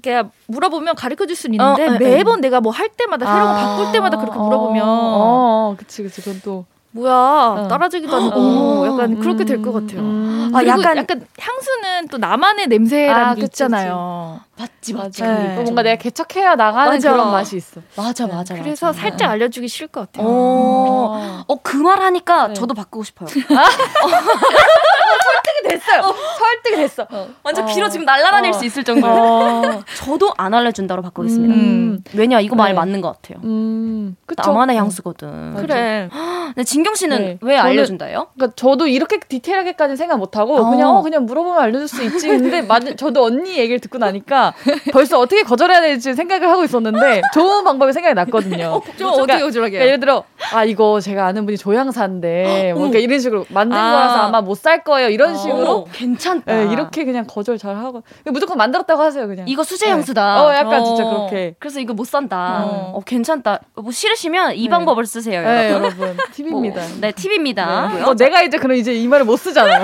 물어보면 가르쳐 줄 수는 있는데 어, 네, 매번 내가 뭐 할 때마다 새로운 거 아. 바꿀 때마다 그렇게 물어보면 어, 어, 그치, 그치. 그건 또. 뭐야 따라주기도 어. 약간 그렇게 될 것 같아요. 음. 아, 약간- 약간, 향수는 또 나만의 냄새라는 아, 게 있잖아요. 맞지 맞아. 네. 또 뭔가 내가 개척해야 나가는 맞아. 그런 맛이 있어. 맞아 맞아. 그래서 맞아. 살짝 알려주기 싫을 것 같아요. 어, 어, 그말 하니까 네. 저도 바꾸고 싶어요. 됐어요. 설득이 됐어. 완전 어. 귀로 지금 날아다닐 어. 수 있을 정도로. 어. 저도 안 알려준다로 바꾸겠습니다. 음. 왜냐, 이거 말 네. 맞는 것 같아요. 음. 나만의 향수거든. 그래. 근데 진경 씨는 네. 왜 알려준다요? 그러니까 저도 이렇게 디테일하게까지는 생각 못 하고 어. 그냥 어 그냥 물어보면 알려줄 수 있지. 근데 맞 저도 언니 얘기를 듣고 나니까 벌써 어떻게 거절해야 될지 생각을 하고 있었는데 좋은 방법이 생각이 났거든요. 좀 그러니까- 어떻게 거절하게 그러니까 예를 들어 아 이거 제가 아는 분이 조향사인데 뭐 그러니까 이런 식으로 만든 아. 거라서 아마 못 살 거예요 이런 식으로 어, 괜찮다. 네, 이렇게 그냥 거절 잘 하고 무조건 만들었다고 하세요 그냥. 이거 수제 네. 향수다. 어, 약간 진짜 그렇게. 그래서 이거 못 산다. 어. 어, 괜찮다. 뭐 싫으시면 이 네. 방법을 쓰세요, 네, 여러분. 여러분 팁입니다. 뭐, 네, 팁입니다. 네. 어, 내가 이제 그럼 이제 이 말을 못 쓰잖아요.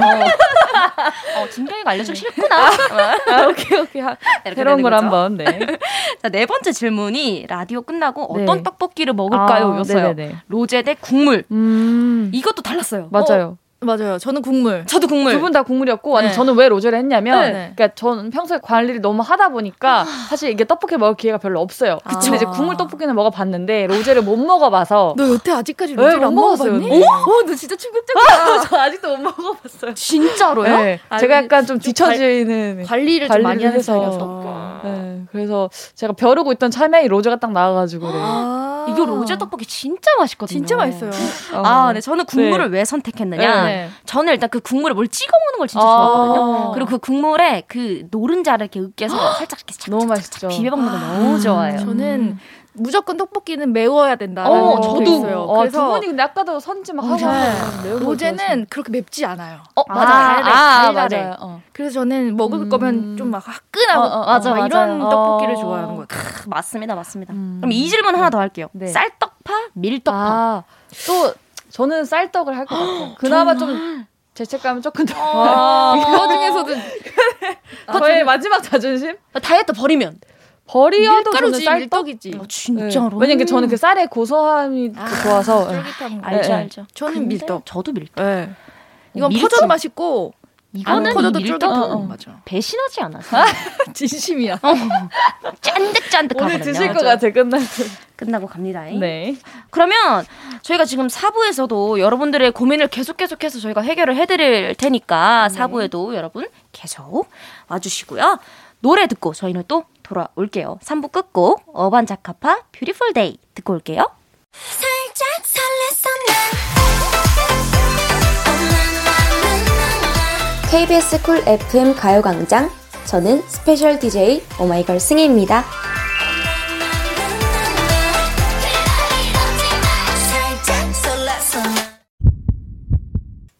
어, 진경이가 알려주기 싫구나. 아, 오케이 오케이 하- 새로운 걸. 한번 네. 자, 네 번째 질문이 라디오 끝나고 네. 어떤 떡볶이를 먹을까요? 아, 였어요. 네네네. 로제 대 국물. 음 이것도 달랐어요. 맞아요. 맞아요. 저는 국물. 저도 국물. 두 분 다 국물이었고 아니 네. 저는 왜 로제를 했냐면 네. 그러니까 저는 평소에 관리를 너무 하다 보니까 사실 이게 떡볶이 먹을 기회가 별로 없어요. 그쵸. 근데 이제 국물 떡볶이는 먹어봤는데 로제를 못 먹어봐서 너 여태 아직까지 네, 로제를 못안 먹었어요, 먹어봤니? 언니. 어, 너 진짜 충격적이다. 저 아직도 못 먹어봤어요. 진짜로요? 네, 아, 제가 약간 좀 뒤처지는 관리를 좀 많이 관리를 해서. 스타일이어서. 네, 그래서 제가 벼르고 있던 참에 이 로제가 딱 나와가지고 네. 아. 이거 로제 떡볶이 진짜 맛있거든요. 진짜 맛있어요. 아, 어. 네, 저는 국물을 왜 선택했느냐? 네. 저는 일단 그 국물에 뭘 찍어 먹는 걸 진짜 아. 좋아하거든요. 그리고 그 국물에 그 노른자를 이렇게 으깨서 살짝 이렇게 착착 너무 맛있죠. 비벼 먹는 거 너무 좋아해요. 저는 무조건 떡볶이는 매워야 된다는 어, 거 저도. 있어요. 어, 그래서 두 분이 근데 아까도 선지 막 하고 네. 로제는 그렇게 맵지 않아요. 어, 좋아하시는- 맞아. 아, 아. 맞아요. 어. 그래서 저는 먹을 음. 거면 좀 막 화끈하고 어, 어, 맞아, 막 맞아요. 이런 어. 떡볶이를 좋아하는 것 같아요. 크, 맞습니다, 맞습니다. 음. 그럼 이 질문 하나 더 할게요. 네. 쌀떡파, 밀떡파. 아, 또 저는 쌀떡을 할 것 같아요. 그나마 좀 죄책감은 조금 더. 아, 그거 중에서도 저의 마지막 자존심? 다이어트 버리면. 버리어도 저는 쌀떡. 밀떡이지. 어, 네. 진짜로. 왜냐면 저는 그 쌀의 고소함이 아, 좋아서. 네. 쫄깃한 거. 알죠, 네. 알죠. 저는 근데 밀떡. 저도 밀떡. 네. 이건 밀떡. 퍼져도 맛있고 안 이거는 퍼져도 밀떡 쫄깃하고 어, 어. 맞아. 배신하지 않아서 진심이야. 짠득짠득하거든요. 오늘 드실 것 같아, 때. 끝나고 갑니다. 네. 그러면 저희가 지금 4부에서도 여러분들의 고민을 계속 계속해서 저희가 해결을 해드릴 테니까 4부에도 여러분 계속 와주시고요. 노래 듣고 저희는 또 돌아올게요. 3부 끝곡 어반자카파 Beautiful Day 듣고 올게요. KBS 쿨 FM 가요광장. 저는 special DJ 오마이걸 승희입니다.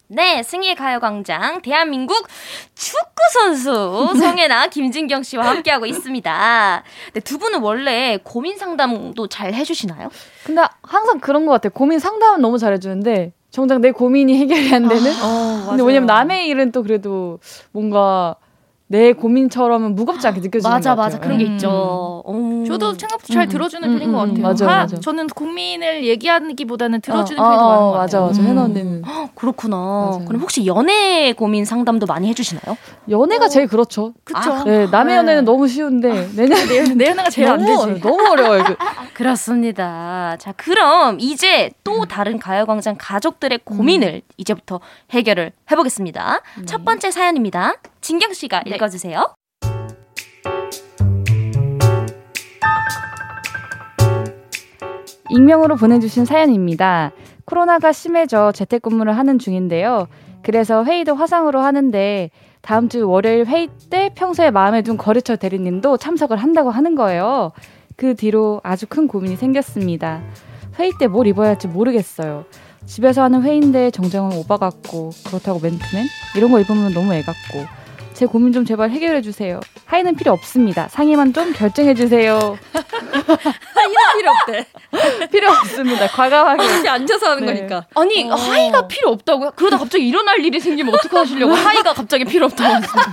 네, 승희의 가요광장 대한민국 축구 선수 성혜나 김진경 씨와 함께하고 있습니다. 근데 두 분은 원래 고민 상담도 잘 해주시나요? 근데 항상 그런 것 같아요. 고민 상담은 너무 잘해주는데, 정작 내 고민이 해결이 안 되는? 근데 왜냐면 남의 일은 또 그래도 뭔가 내 고민처럼은 무겁지 않게 느껴지는 맞아, 것 같아요. 맞아. 그런 게 음. 있죠. 어. 저도 생각보다 잘 음, 들어주는 음, 편인 것 음, 같아요. 맞아요, 하- 맞아요. 저는 고민을 얘기하기보다는 들어주는 어, 편이 더 어, 많은 어, 것 맞아, 같아요. 맞아. 음. 해나 언니는. 그렇구나. 맞아요. 그럼 혹시 연애 고민 상담도 많이 해주시나요? 연애가 제일 그렇죠. 그쵸. 네, 남의 네. 연애는 너무 쉬운데, 내 연애 내, 내 하나가 제일 안 너무, 되지. 너무 어려워요. 그, 그렇습니다. 자, 그럼 이제 또 다른 가요광장 가족들의 고민을 이제부터 해결을 해보겠습니다. 첫 번째 사연입니다. 진경 씨가 읽어주세요. 익명으로 보내주신 사연입니다. 코로나가 심해져 재택근무를 하는 중인데요. 그래서 회의도 화상으로 하는데 다음 주 월요일 회의 때 평소에 마음에 둔 거래처 대리님도 참석을 한다고 하는 거예요. 그 뒤로 아주 큰 고민이 생겼습니다. 회의 때 뭘 입어야 할지 모르겠어요. 집에서 하는 회의인데 정장은 오바 같고 그렇다고 맨투맨 이런 거 입으면 너무 애 같고 제 고민 좀 제발 해결해 주세요. 하의는 필요 없습니다. 상의만 좀 결정해 주세요. 필요 없대. 필요 없습니다. 과감하게. 이렇게 앉아서 하는 네. 거니까. 아니, 하의가 필요 없다고요? 그러다 갑자기 일어날 일이 생기면 어떡하시려고 하의가 갑자기 필요 없다고 하셨어요.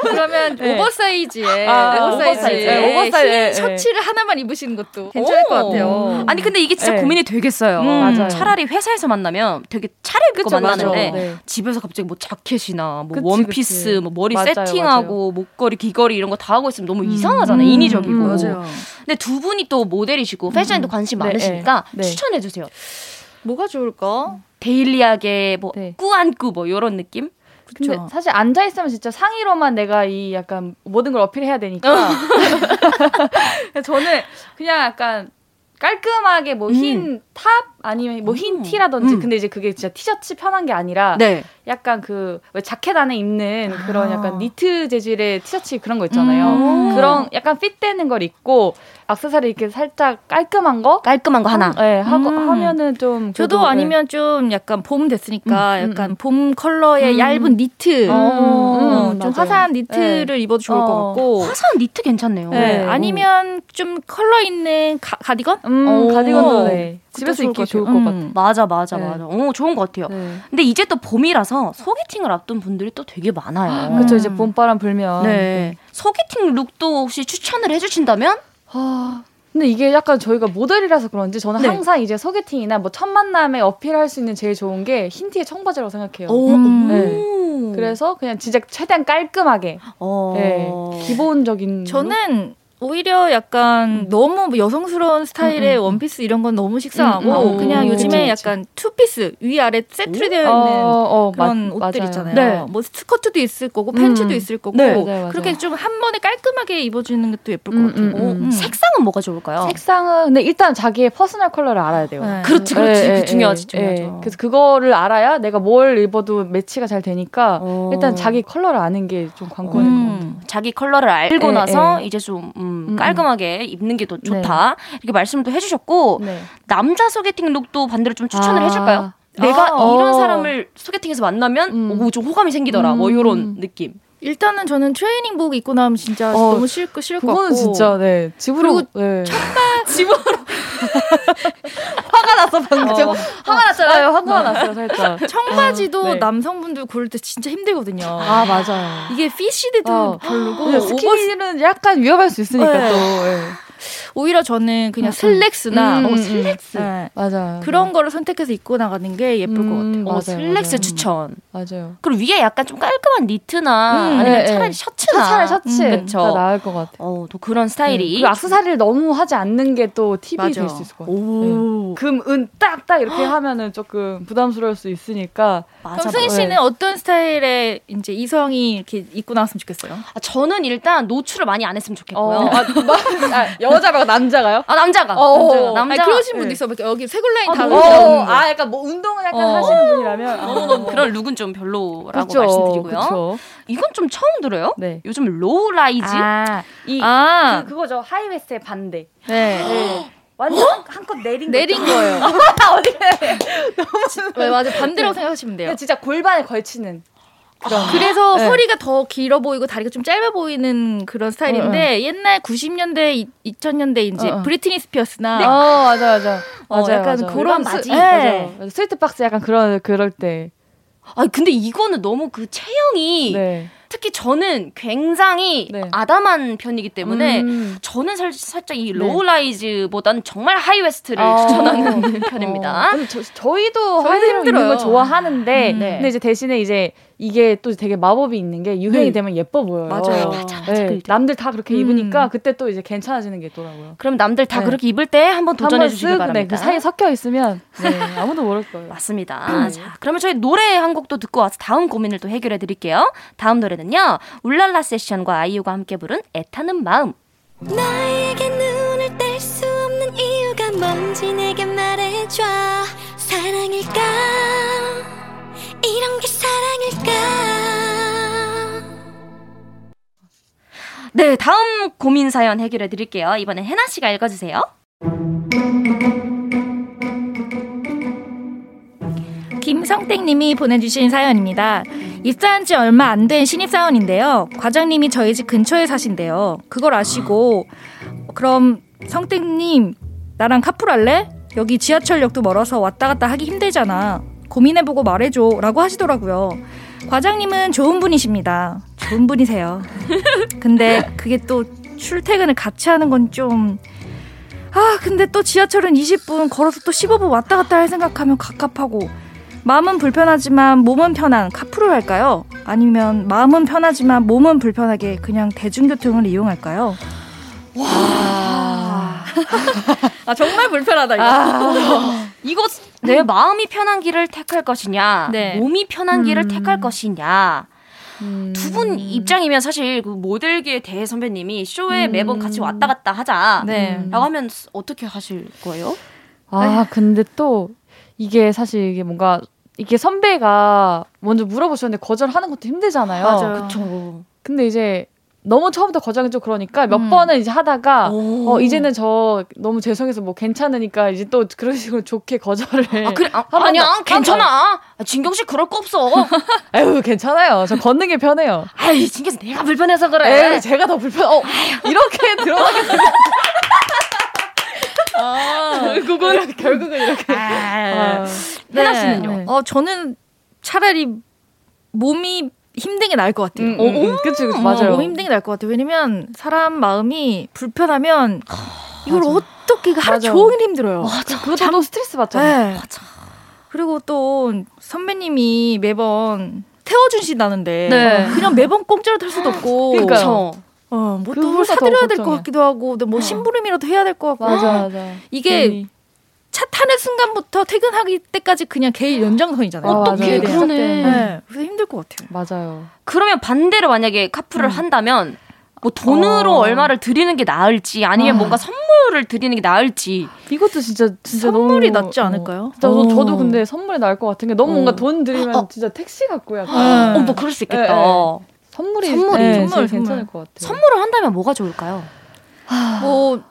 그러면 네. oversize에 아, oversize에 oversize. 네, 오버사이즈. 흰 네. 셔츠를 하나만 입으시는 것도 괜찮을 것 같아요. 아니, 근데 이게 진짜 네. 고민이 되겠어요. 음, 맞아요. 차라리 회사에서 만나면 되게 차려입고 그쵸, 만나는데. 네. 집에서 갑자기 뭐 자켓이나 뭐 그치, 원피스, 그치. 뭐 머리 맞아요, 세팅하고 목걸이, 귀걸이 이런 거 다 하고 있으면 너무 음. 이상하잖아요. 음, 인위적이고. 음, 맞아요. 근데 두 분이 또 모델이시고 패션에도 관심 네, 많으시니까 네. 추천해 주세요. 뭐가 좋을까? 데일리하게 뭐 네. 꾸안꾸 뭐 요런 느낌? 근데 그쵸. 사실 앉아 있으면 진짜 상의로만 내가 이 약간 모든 걸 어필해야 되니까 저는 그냥 약간 깔끔하게 뭐 흰탑 아니면 뭐흰 음. 티라든지 음. 근데 이제 그게 진짜 티셔츠 편한 게 아니라 네. 약간 그 왜 자켓 안에 입는 그런 아. 약간 니트 재질의 티셔츠 그런 거 있잖아요. 음. 그런 약간 핏되는 걸 입고 악세사리 이렇게 살짝 깔끔한 거 깔끔한 거 하나. 네, 하고 음. 하면은 좀 저도 그래도, 아니면 좀 약간 봄 됐으니까 음, 음, 약간 봄 컬러의 음. 얇은 니트, 어, 어, 음, 좀 맞아요. 화사한 니트를 입어도 좋을 것 어. 같고, 화사한 니트 괜찮네요. 네, 네. 아니면 좀 컬러 있는 가, 가디건? 음, 오. 가디건도 네. 집에서 입기 좋을 것 같아요. 같아요. 음. 맞아, 맞아, 네. 맞아. 오, 좋은 것 같아요. 네. 근데 이제 또 봄이라서 소개팅을 앞둔 분들이 또 되게 많아요. 그쵸 이제 봄바람 불면 네. 소개팅 look도 혹시 추천을 해주신다면? 아, 근데 이게 약간 저희가 모델이라서 그런지 저는 네. 항상 이제 소개팅이나 뭐 첫 만남에 어필할 수 있는 제일 좋은 게 흰 티에 청바지라고 생각해요. 음. 네. 그래서 그냥 진짜 최대한 깔끔하게 어. 네. 기본적인 저는 오히려 약간 너무 뭐 여성스러운 스타일의 음, 음. 원피스 이런 건 너무 식상하고 음, 음, 음. 그냥 음, 요즘에 그치, 그치. 약간 투피스 위아래 세트로 되어 있는 어, 어, 그런 맞- 옷들 맞아요. 있잖아요. 네. 뭐 스커트도 있을 거고 음. 팬츠도 있을 거고 네. 맞아요, 맞아요. 그렇게 좀 한 번에 깔끔하게 입어주는 것도 예쁠 것 음, 같아요. 음, 음. 음. 색상은 뭐가 좋을까요? 색상은 근데 일단 자기의 personal color를 알아야 돼요. 네. 그렇지, 그렇지. 예, 그 예, 중요하지, 예, 중요하죠. 예. 그래서 그거를 알아야 내가 뭘 입어도 매치가 잘 되니까 어. 일단 자기 컬러를 아는 게 좀 관건일 것 같아요. 음. 자기 컬러를 알고 예, 나서 예. 이제 좀 음, 좀 음, 깔끔하게 입는 게 더 좋다. 이렇게 말씀을 또 해주셨고 네. 남자 소개팅 look도 반대로 좀 추천을 아. 해줄까요? 내가 아, 이런 어. 사람을 소개팅에서 만나면 음. 오, 좀 호감이 생기더라. 뭐 음. 이런 느낌. 일단은 저는 트레이닝복 입고 나면 진짜 어, 너무 싫을 것 같고. 그거는 진짜 네 집으로 네. 화가 났어 방금. 어. 화가 났잖아요. 화가 났어요 살짝. 청바지도 네. 남성분들 고를 때 진짜 힘들거든요. 아 맞아요. 이게 fitted도 어. 별로고 스키니는 약간 위험할 수 있으니까 네. 또 예. 오히려 저는 그냥 음, 슬랙스나 음, 어, 음, 슬랙스 음. 네. 맞아요. 그런 거를 선택해서 입고 나가는 게 예쁠 것 같아요. 음, 어, 맞아요, 슬랙스 맞아요. 추천. 맞아요. 그리고 위에 약간 좀 깔끔한 니트나 음, 아니면 네, 차라리 네. 셔츠나. 차라리 셔츠 음, 가 그쵸. 나을 것 같아요. 어, 또 그런 스타일이. 그리고 악세사리를 너무 하지 않는 게 또 팁이. 될 수 있을 것 같아요. 오. 금, 은, 딱, 딱 이렇게 하면은 조금 부담스러울 수 있으니까. 맞아. 승희. 씨는 어떤 스타일의 이제 이성이 이렇게 입고 나왔으면 좋겠어요? 아, 저는 일단 노출을 많이 안 했으면 좋겠고요. 어, 아, 마- 아, 여자 말고 남자가요? 아, 남자가. 어, 남자가. 어. 남자. 그러신 분도 네. 있어. 막 여기 쇄골 라인 아, 다 너무 어. 아, 약간 뭐 운동을 약간 어. 하시는 분이라면. 너무너무 그런 look은 좀 별로라고 그렇죠. 말씀드리고요. 그쵸. 이건 좀 처음 들어요. 네. 요즘 low rise. 아, 이, 아, 그, 그거죠. high waist의 반대. 네. 네. 완전 한껏 내린 거. 내린 거예요. 어디 네, 맞아. 반대라고 생각하시면 돼요. 그냥 진짜 골반에 걸치는 그런. 그래서 네. 허리가 더 길어 보이고 다리가 좀 짧아 보이는 그런 스타일인데 옛날 90년대, 2000년대 이제 어, 어. 브리트니 스피어스나 어, 맞아, 맞아. 어, 맞아요, 약간 맞아요. 그런 스- 바지. 네. 네. 맞아요. 스위트박스 약간 그런, 그럴 때. 아 근데 이거는 너무 그 체형이 네. 특히 저는 굉장히 네. 아담한 편이기 때문에 음. 저는 살, 살짝 이 네. low rise보다는 정말 high waist를 어. 추천하는 편입니다. 어, 저, 힘들어요. 걸 좋아하는데 음, 네. 근데 이제 대신에 이제 이게 또 되게 마법이 있는 게 유행이 네. 되면 예뻐 보여요. 맞아요. 맞아, 맞아. 네, 그- 남들 다 그렇게 음. 입으니까 그때 또 이제 괜찮아지는 게 있더라고요. 그럼 남들 다 네. 그렇게 입을 때 한번 도전해 한번 주시기 쓱, 바랍니다. 네, 그 사이에 섞여 있으면 네, 아무도 모를 거예요. 맞습니다. 자, 그러면 저희 노래 한 곡도 듣고 와서 다음 고민을 또 해결해 드릴게요. 다음 노래는요. 울랄라 세션과 아이유가 함께 부른 애타는 마음. 너에게 네, 다음 고민 사연 해결해 드릴게요. 이번엔 해나 씨가 읽어 주세요. 김성땡님이 보내주신 사연입니다. 입사한 지 얼마 안 된 신입사원인데요. 과장님이 저희 집 근처에 사신대요. 그걸 아시고 그럼 성땡님 나랑 카풀할래? 여기 지하철역도 멀어서 왔다 갔다 하기 힘들잖아. 고민해보고 말해줘 라고 하시더라고요. 과장님은 좋은 분이십니다. 좋은 분이세요. 근데 그게 또 출퇴근을 같이 하는 건 좀... 아 근데 또 지하철은 20분 걸어서 또 15분 왔다 갔다 할 생각하면 갑갑하고 마음은 불편하지만 몸은 편한 카풀을 할까요? 아니면 마음은 편하지만 몸은 불편하게 그냥 대중교통을 이용할까요? 와. 아 정말 불편하다 이거. 이거 내 마음이 편한 길을 택할 것이냐, 네. 몸이 편한 길을 음. 택할 것이냐. 음. 두분 입장이면 사실 그 모델계 대 선배님이 쇼에 음. 매번 같이 왔다 갔다 하자. 네. 라고 하면 어떻게 하실 거예요? 아 근데 또 이게 사실 이게 뭔가 이게 선배가 먼저 물어보셨는데 거절하는 것도 힘들잖아요. 맞아요. 그쵸. 근데 이제 너무 처음부터 거절은 좀 그러니까 몇 음. 번은 이제 하다가 오. 어 이제는 저 너무 죄송해서 뭐 괜찮으니까 이제 또 그런 식으로 좋게 거절을 아, 그래? 아, 번 아니야, 더, 한 괜찮아. 아, 진경 씨 그럴 거 없어. 아유 괜찮아요 저 걷는 게 편해요 아이, 진경 씨 내가 불편해서 그래. 에이 제가 더 불편 어 이렇게 들어가게 되면 결국은 이렇게, 결국은 이렇게 아, 아, 해나 씨는요? 네. 어 저는 차라리 몸이 힘든 게 나을 것 같아요. 음, 음, 음, 그치 그치 어, 맞아요 몸 힘든 게 나을 것 같아요. 왜냐면 사람 마음이 불편하면 이걸 맞아. 어떻게 하루 맞아. 종일 힘들어요. 그것도 또 스트레스 받잖아요 네. 그리고 또 선배님이 매번 태워주신다는데 네. 그냥 매번 공짜로 탈 수도 없고 그러니까요. 그쵸. 어, 뭐또 그거가 뭘더 사드려야 될 것. 같기도 하고 뭐 심부름이라도 해야 될 것 같고 맞아 맞아 이게 괜히. 차 타는 순간부터 퇴근하기 때까지 그냥 개일 연장선이잖아요. 아, 맞아요. 그러네. 네. 그래서 힘들 것 같아요. 맞아요 그러면 반대로 만약에 카풀을 음. 한다면 뭐 돈으로 어. 얼마를 드리는 게 나을지 아니면 아. 뭔가 선물을 드리는 게 나을지 이것도 진짜 진짜 선물이 너무 낫지 어. 않을까요? 저도, 오. 저도 근데 선물이 나을 것 같은 게 너무 어. 뭔가 돈 어. 진짜 택시 같고 약간 네. 어, 뭐 그럴 수 있겠다. 네, 네. 선물이 선물이, 네, 선물. 괜찮을 것 같아요. 선물을 한다면 뭐가 좋을까요? 뭐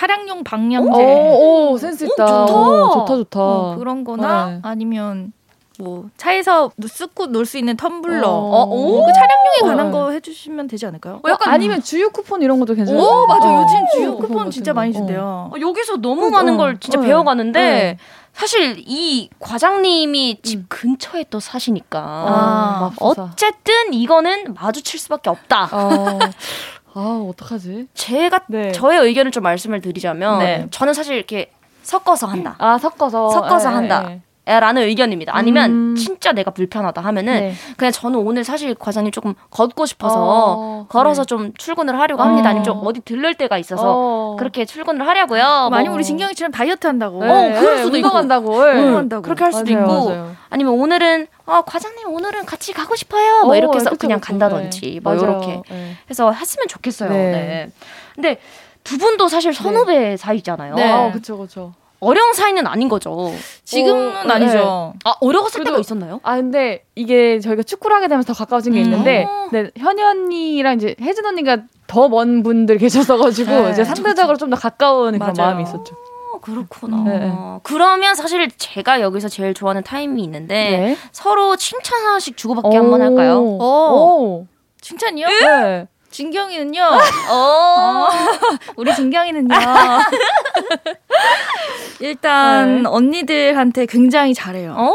차량용 방향제 오, 오 센스 있다. 좋다. 오, 좋다 좋다. 어, 그런 거나 네. 아니면 뭐 차에서 쓱고 놀 수 있는 텀블러 어, 오. 그 차량용에 관한 네. 거 해주시면 되지 않을까요? 어, 약간 아니면 주유 쿠폰 이런 것도 괜찮아요. 오 맞아 어. 요즘 주유 쿠폰 진짜 거. 많이 어. 준대요. 어, 여기서 너무 어, 많은 어, 걸 진짜 네. 배워가는데 네. 사실 이 과장님이 집 근처에 또 사시니까 아, 맙소사. 어쨌든 이거는 마주칠 수밖에 없다. 어. 아 어떡하지? 제가 네. 저의 의견을 좀 말씀을 드리자면 네. 저는 사실 이렇게 섞어서 한다. 아 섞어서 섞어서 예, 한다. 예. 라는 의견입니다. 아니면 음. 진짜 내가 불편하다 하면은 네. 그냥 저는 오늘 사실 과장님 조금 걷고 싶어서 어, 걸어서 네. 좀 출근을 하려고 합니다. 어. 아니면 좀 어디 들를 때가 있어서 어. 그렇게 출근을 하려고요. 많이 뭐 우리 진경이처럼 다이어트 한다고. 네, 어, 그럴 네, 수도 있고. 운동한다고. 예. 운동한다고. 그렇게 할 수도 맞아요, 있고 맞아요. 아니면 오늘은 어, 과장님 오늘은 같이 가고 싶어요. 뭐 어, 이렇게 해서 그냥 그쵸. 간다든지 네. 뭐. 이렇게 네. 해서 했으면 좋겠어요. 네. 네. 근데 두 분도 사실 선후배 사이잖아요. 네. 아 그쵸 그쵸. 어려운 사이는 아닌 거죠. 지금은 어, 아니죠. 아 어려웠을 그래도- 때가 있었나요? 아 근데 이게 저희가 축구를 하게 되면서 더 가까워진 게 음. 있는데 어. 네, 현이 언니랑 이제 혜진 언니가 더 먼 분들 계셔서가지고 네. 이제 상대적으로 좀 더 가까운 그런 맞아요. 마음이 있었죠. 어, 그렇구나. 네, 네. 그러면 사실 제가 여기서 제일 좋아하는 타임이 있는데 네. 서로 칭찬 하나씩 주고받기 한 번 할까요? 오. 오. 칭찬이요? 네. 진경이는요. 어. 우리 진경이는요. 일단 네. 언니들한테 굉장히 잘해요. 어.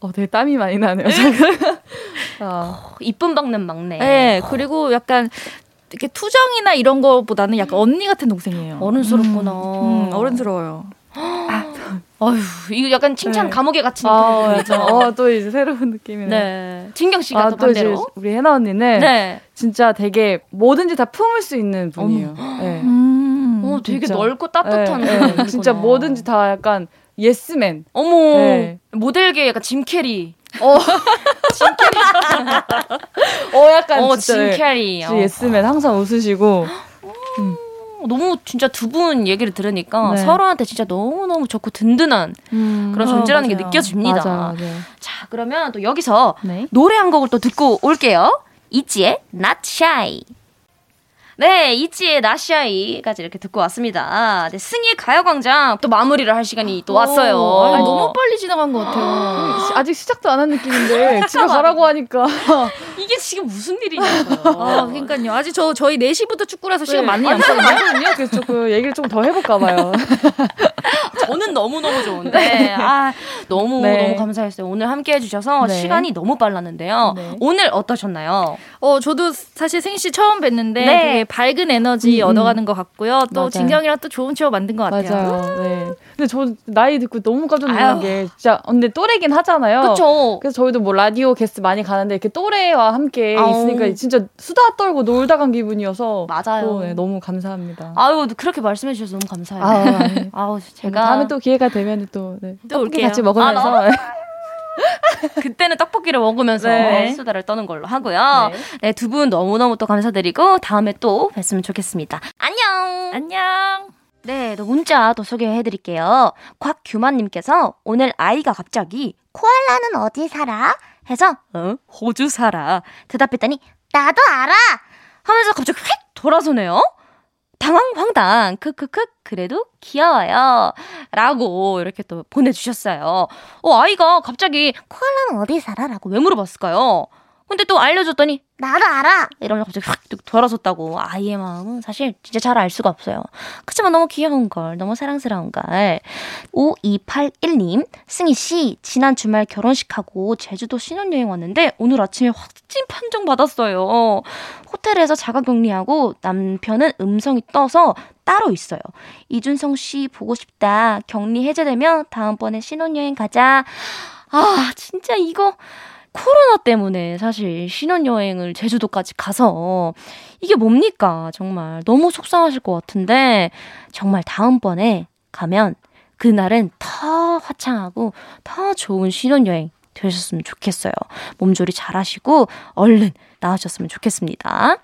어, 되게 땀이 많이 나네요. 아, 이쁨 박는 막내. 네, 그리고 약간 이렇게 투정이나 이런 거보다는 약간 언니 같은 동생이에요. 어른스럽구나. 음, 어른스러워요. 어휴, 이거 약간 칭찬 네. 감옥에 갇힌 아, 약간, 어, 또 이제 새로운 느낌이네. 네. 진경 씨가 아, 또 반대로. 우리 해나 언니는 네. 진짜 되게 뭐든지 다 품을 수 있는 분이에요. 네. 음. 어, 되게 진짜. 넓고 따뜻한 네, 그런 네. 진짜 뭐든지 다 약간 예스맨. 어머. 네. 모델계 약간 짐 캐리. 어, 약간 어, 진짜 짐 네. 캐리. 어. 예스맨 항상 웃으시고. 너무 진짜 두 분 얘기를 들으니까 네. 서로한테 진짜 너무너무 좋고 든든한 그런 어, 존재라는 게 맞아요. 느껴집니다. 맞아, 맞아. 자, 그러면 또 여기서 네. 노래 한 곡을 또 듣고 올게요. 이지의 Not Shy. 네, 이지의 Not Shy까지 이렇게 듣고 왔습니다. 네, 승희의 가요광장 또 마무리를 할 시간이 또 왔어요. 어, 아니, 너무 빨리 지나간 것 같아요. 아직 시작도 안 한 느낌인데 집에 가라고 하니까 이게 지금 무슨 일이냐고요. 아, 그러니까요. 아직 저 저희 4시부터 축구라서 시간 많이 아니, 남았어요. 많거든요. 그래서 조금 얘기를 좀 더 해볼까 봐요. 저는 너무 너무 좋은데, 아, 너무, 네. 너무 감사했어요. 오늘 함께 해주셔서 네. 시간이 너무 빨랐는데요. 네. 오늘 어떠셨나요? 어, 저도 사실 승희 씨 처음 뵀는데 네. 되게 밝은 에너지 음, 음. 얻어가는 것 같고요. 또 맞아요. 진경이랑 또 좋은 추억 만든 것 같아요. 맞아요. 네. 근데 저 나이 듣고 너무 깜짝 놀란. 게 진짜 근데 또래긴 하잖아요. 그쵸? 그래서 저희도 뭐 라디오 게스트 많이 가는데 이렇게 또래와 함께 아우. 있으니까 진짜 수다 떨고 놀다 간 기분이어서 맞아요. 또, 네, 너무 감사합니다. 아유, 그렇게 말씀해 주셔서 너무 감사해요. 아우, 제가. 다음에 또 기회가 되면 또, 네, 또 올게요. 같이 먹으면서 네. 그때는 떡볶이를 먹으면서 네. 수다를 떠는 걸로 하고요. 네, 두 분 너무너무 또 감사드리고 다음에 또 뵀으면 좋겠습니다. 안녕! 안녕. 네, 또 문자 또 소개해 드릴게요. 곽규만님께서 오늘 아이가 갑자기 코알라는 어디 살아? 해서 어? 호주 살아. 대답했더니 나도 알아! 하면서 갑자기 휙 돌아서네요. 당황황당 크크크 그래도 귀여워요. 라고 이렇게 또 보내주셨어요. 어 아이가 갑자기 코알라는 어디 살아? 라고 왜 물어봤을까요 근데 또 알려줬더니 나도 알아 이러면서 갑자기 확 돌아섰다고 아이의 마음은 사실 진짜 잘 알 수가 없어요 그치만 너무 귀여운 걸 너무 사랑스러운 걸 5281님 승희씨 지난 주말 결혼식하고 제주도 신혼여행 왔는데 오늘 아침에 확진 판정 받았어요 호텔에서 자가격리하고 남편은 음성이 떠서 따로 있어요. 이준성 씨 보고 싶다. 격리 해제되면 다음번에 신혼여행 가자. 아, 진짜 이거 코로나 때문에 사실 신혼여행을 제주도까지 가서 이게 뭡니까? 정말 너무 속상하실 것 같은데 정말 다음번에 가면 그날은 더 화창하고 더 좋은 신혼여행 되셨으면 좋겠어요. 몸조리 잘 하시고 얼른 나으셨으면 좋겠습니다.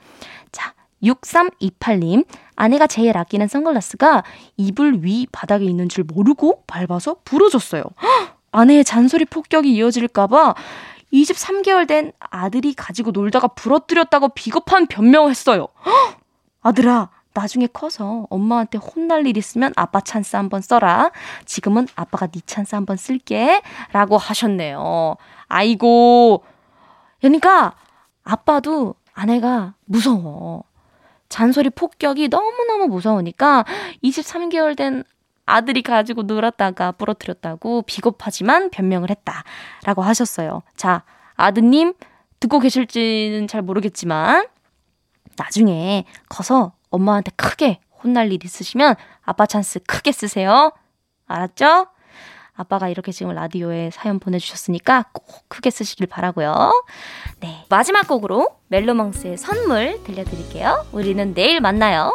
자, 6328님. 아내가 제일 아끼는 선글라스가 이불 위 바닥에 있는 줄 모르고 밟아서 부러졌어요. 헉! 아내의 잔소리 폭격이 이어질까봐 23개월 된 아들이 가지고 놀다가 부러뜨렸다고 비겁한 변명을 했어요. 헉! 아들아, 나중에 커서 엄마한테 혼날 일 있으면 아빠 찬스 한번 써라. 지금은 아빠가 네 찬스 한번 쓸게. 라고 하셨네요. 아이고. 그러니까 아빠도 아내가 무서워. 잔소리 폭격이 너무너무 무서우니까 23개월 된 아들이 가지고 놀았다가 부러뜨렸다고 비겁하지만 변명을 했다라고 하셨어요. 자, 아드님 듣고 계실지는 잘 모르겠지만 나중에 커서 엄마한테 크게 혼날 일 있으시면 아빠 찬스 크게 쓰세요. 알았죠? 아빠가 이렇게 지금 라디오에 사연 보내주셨으니까 꼭 크게 쓰시길 바라고요. 네, 마지막 곡으로 멜로망스의 선물 들려드릴게요. 우리는 내일 만나요.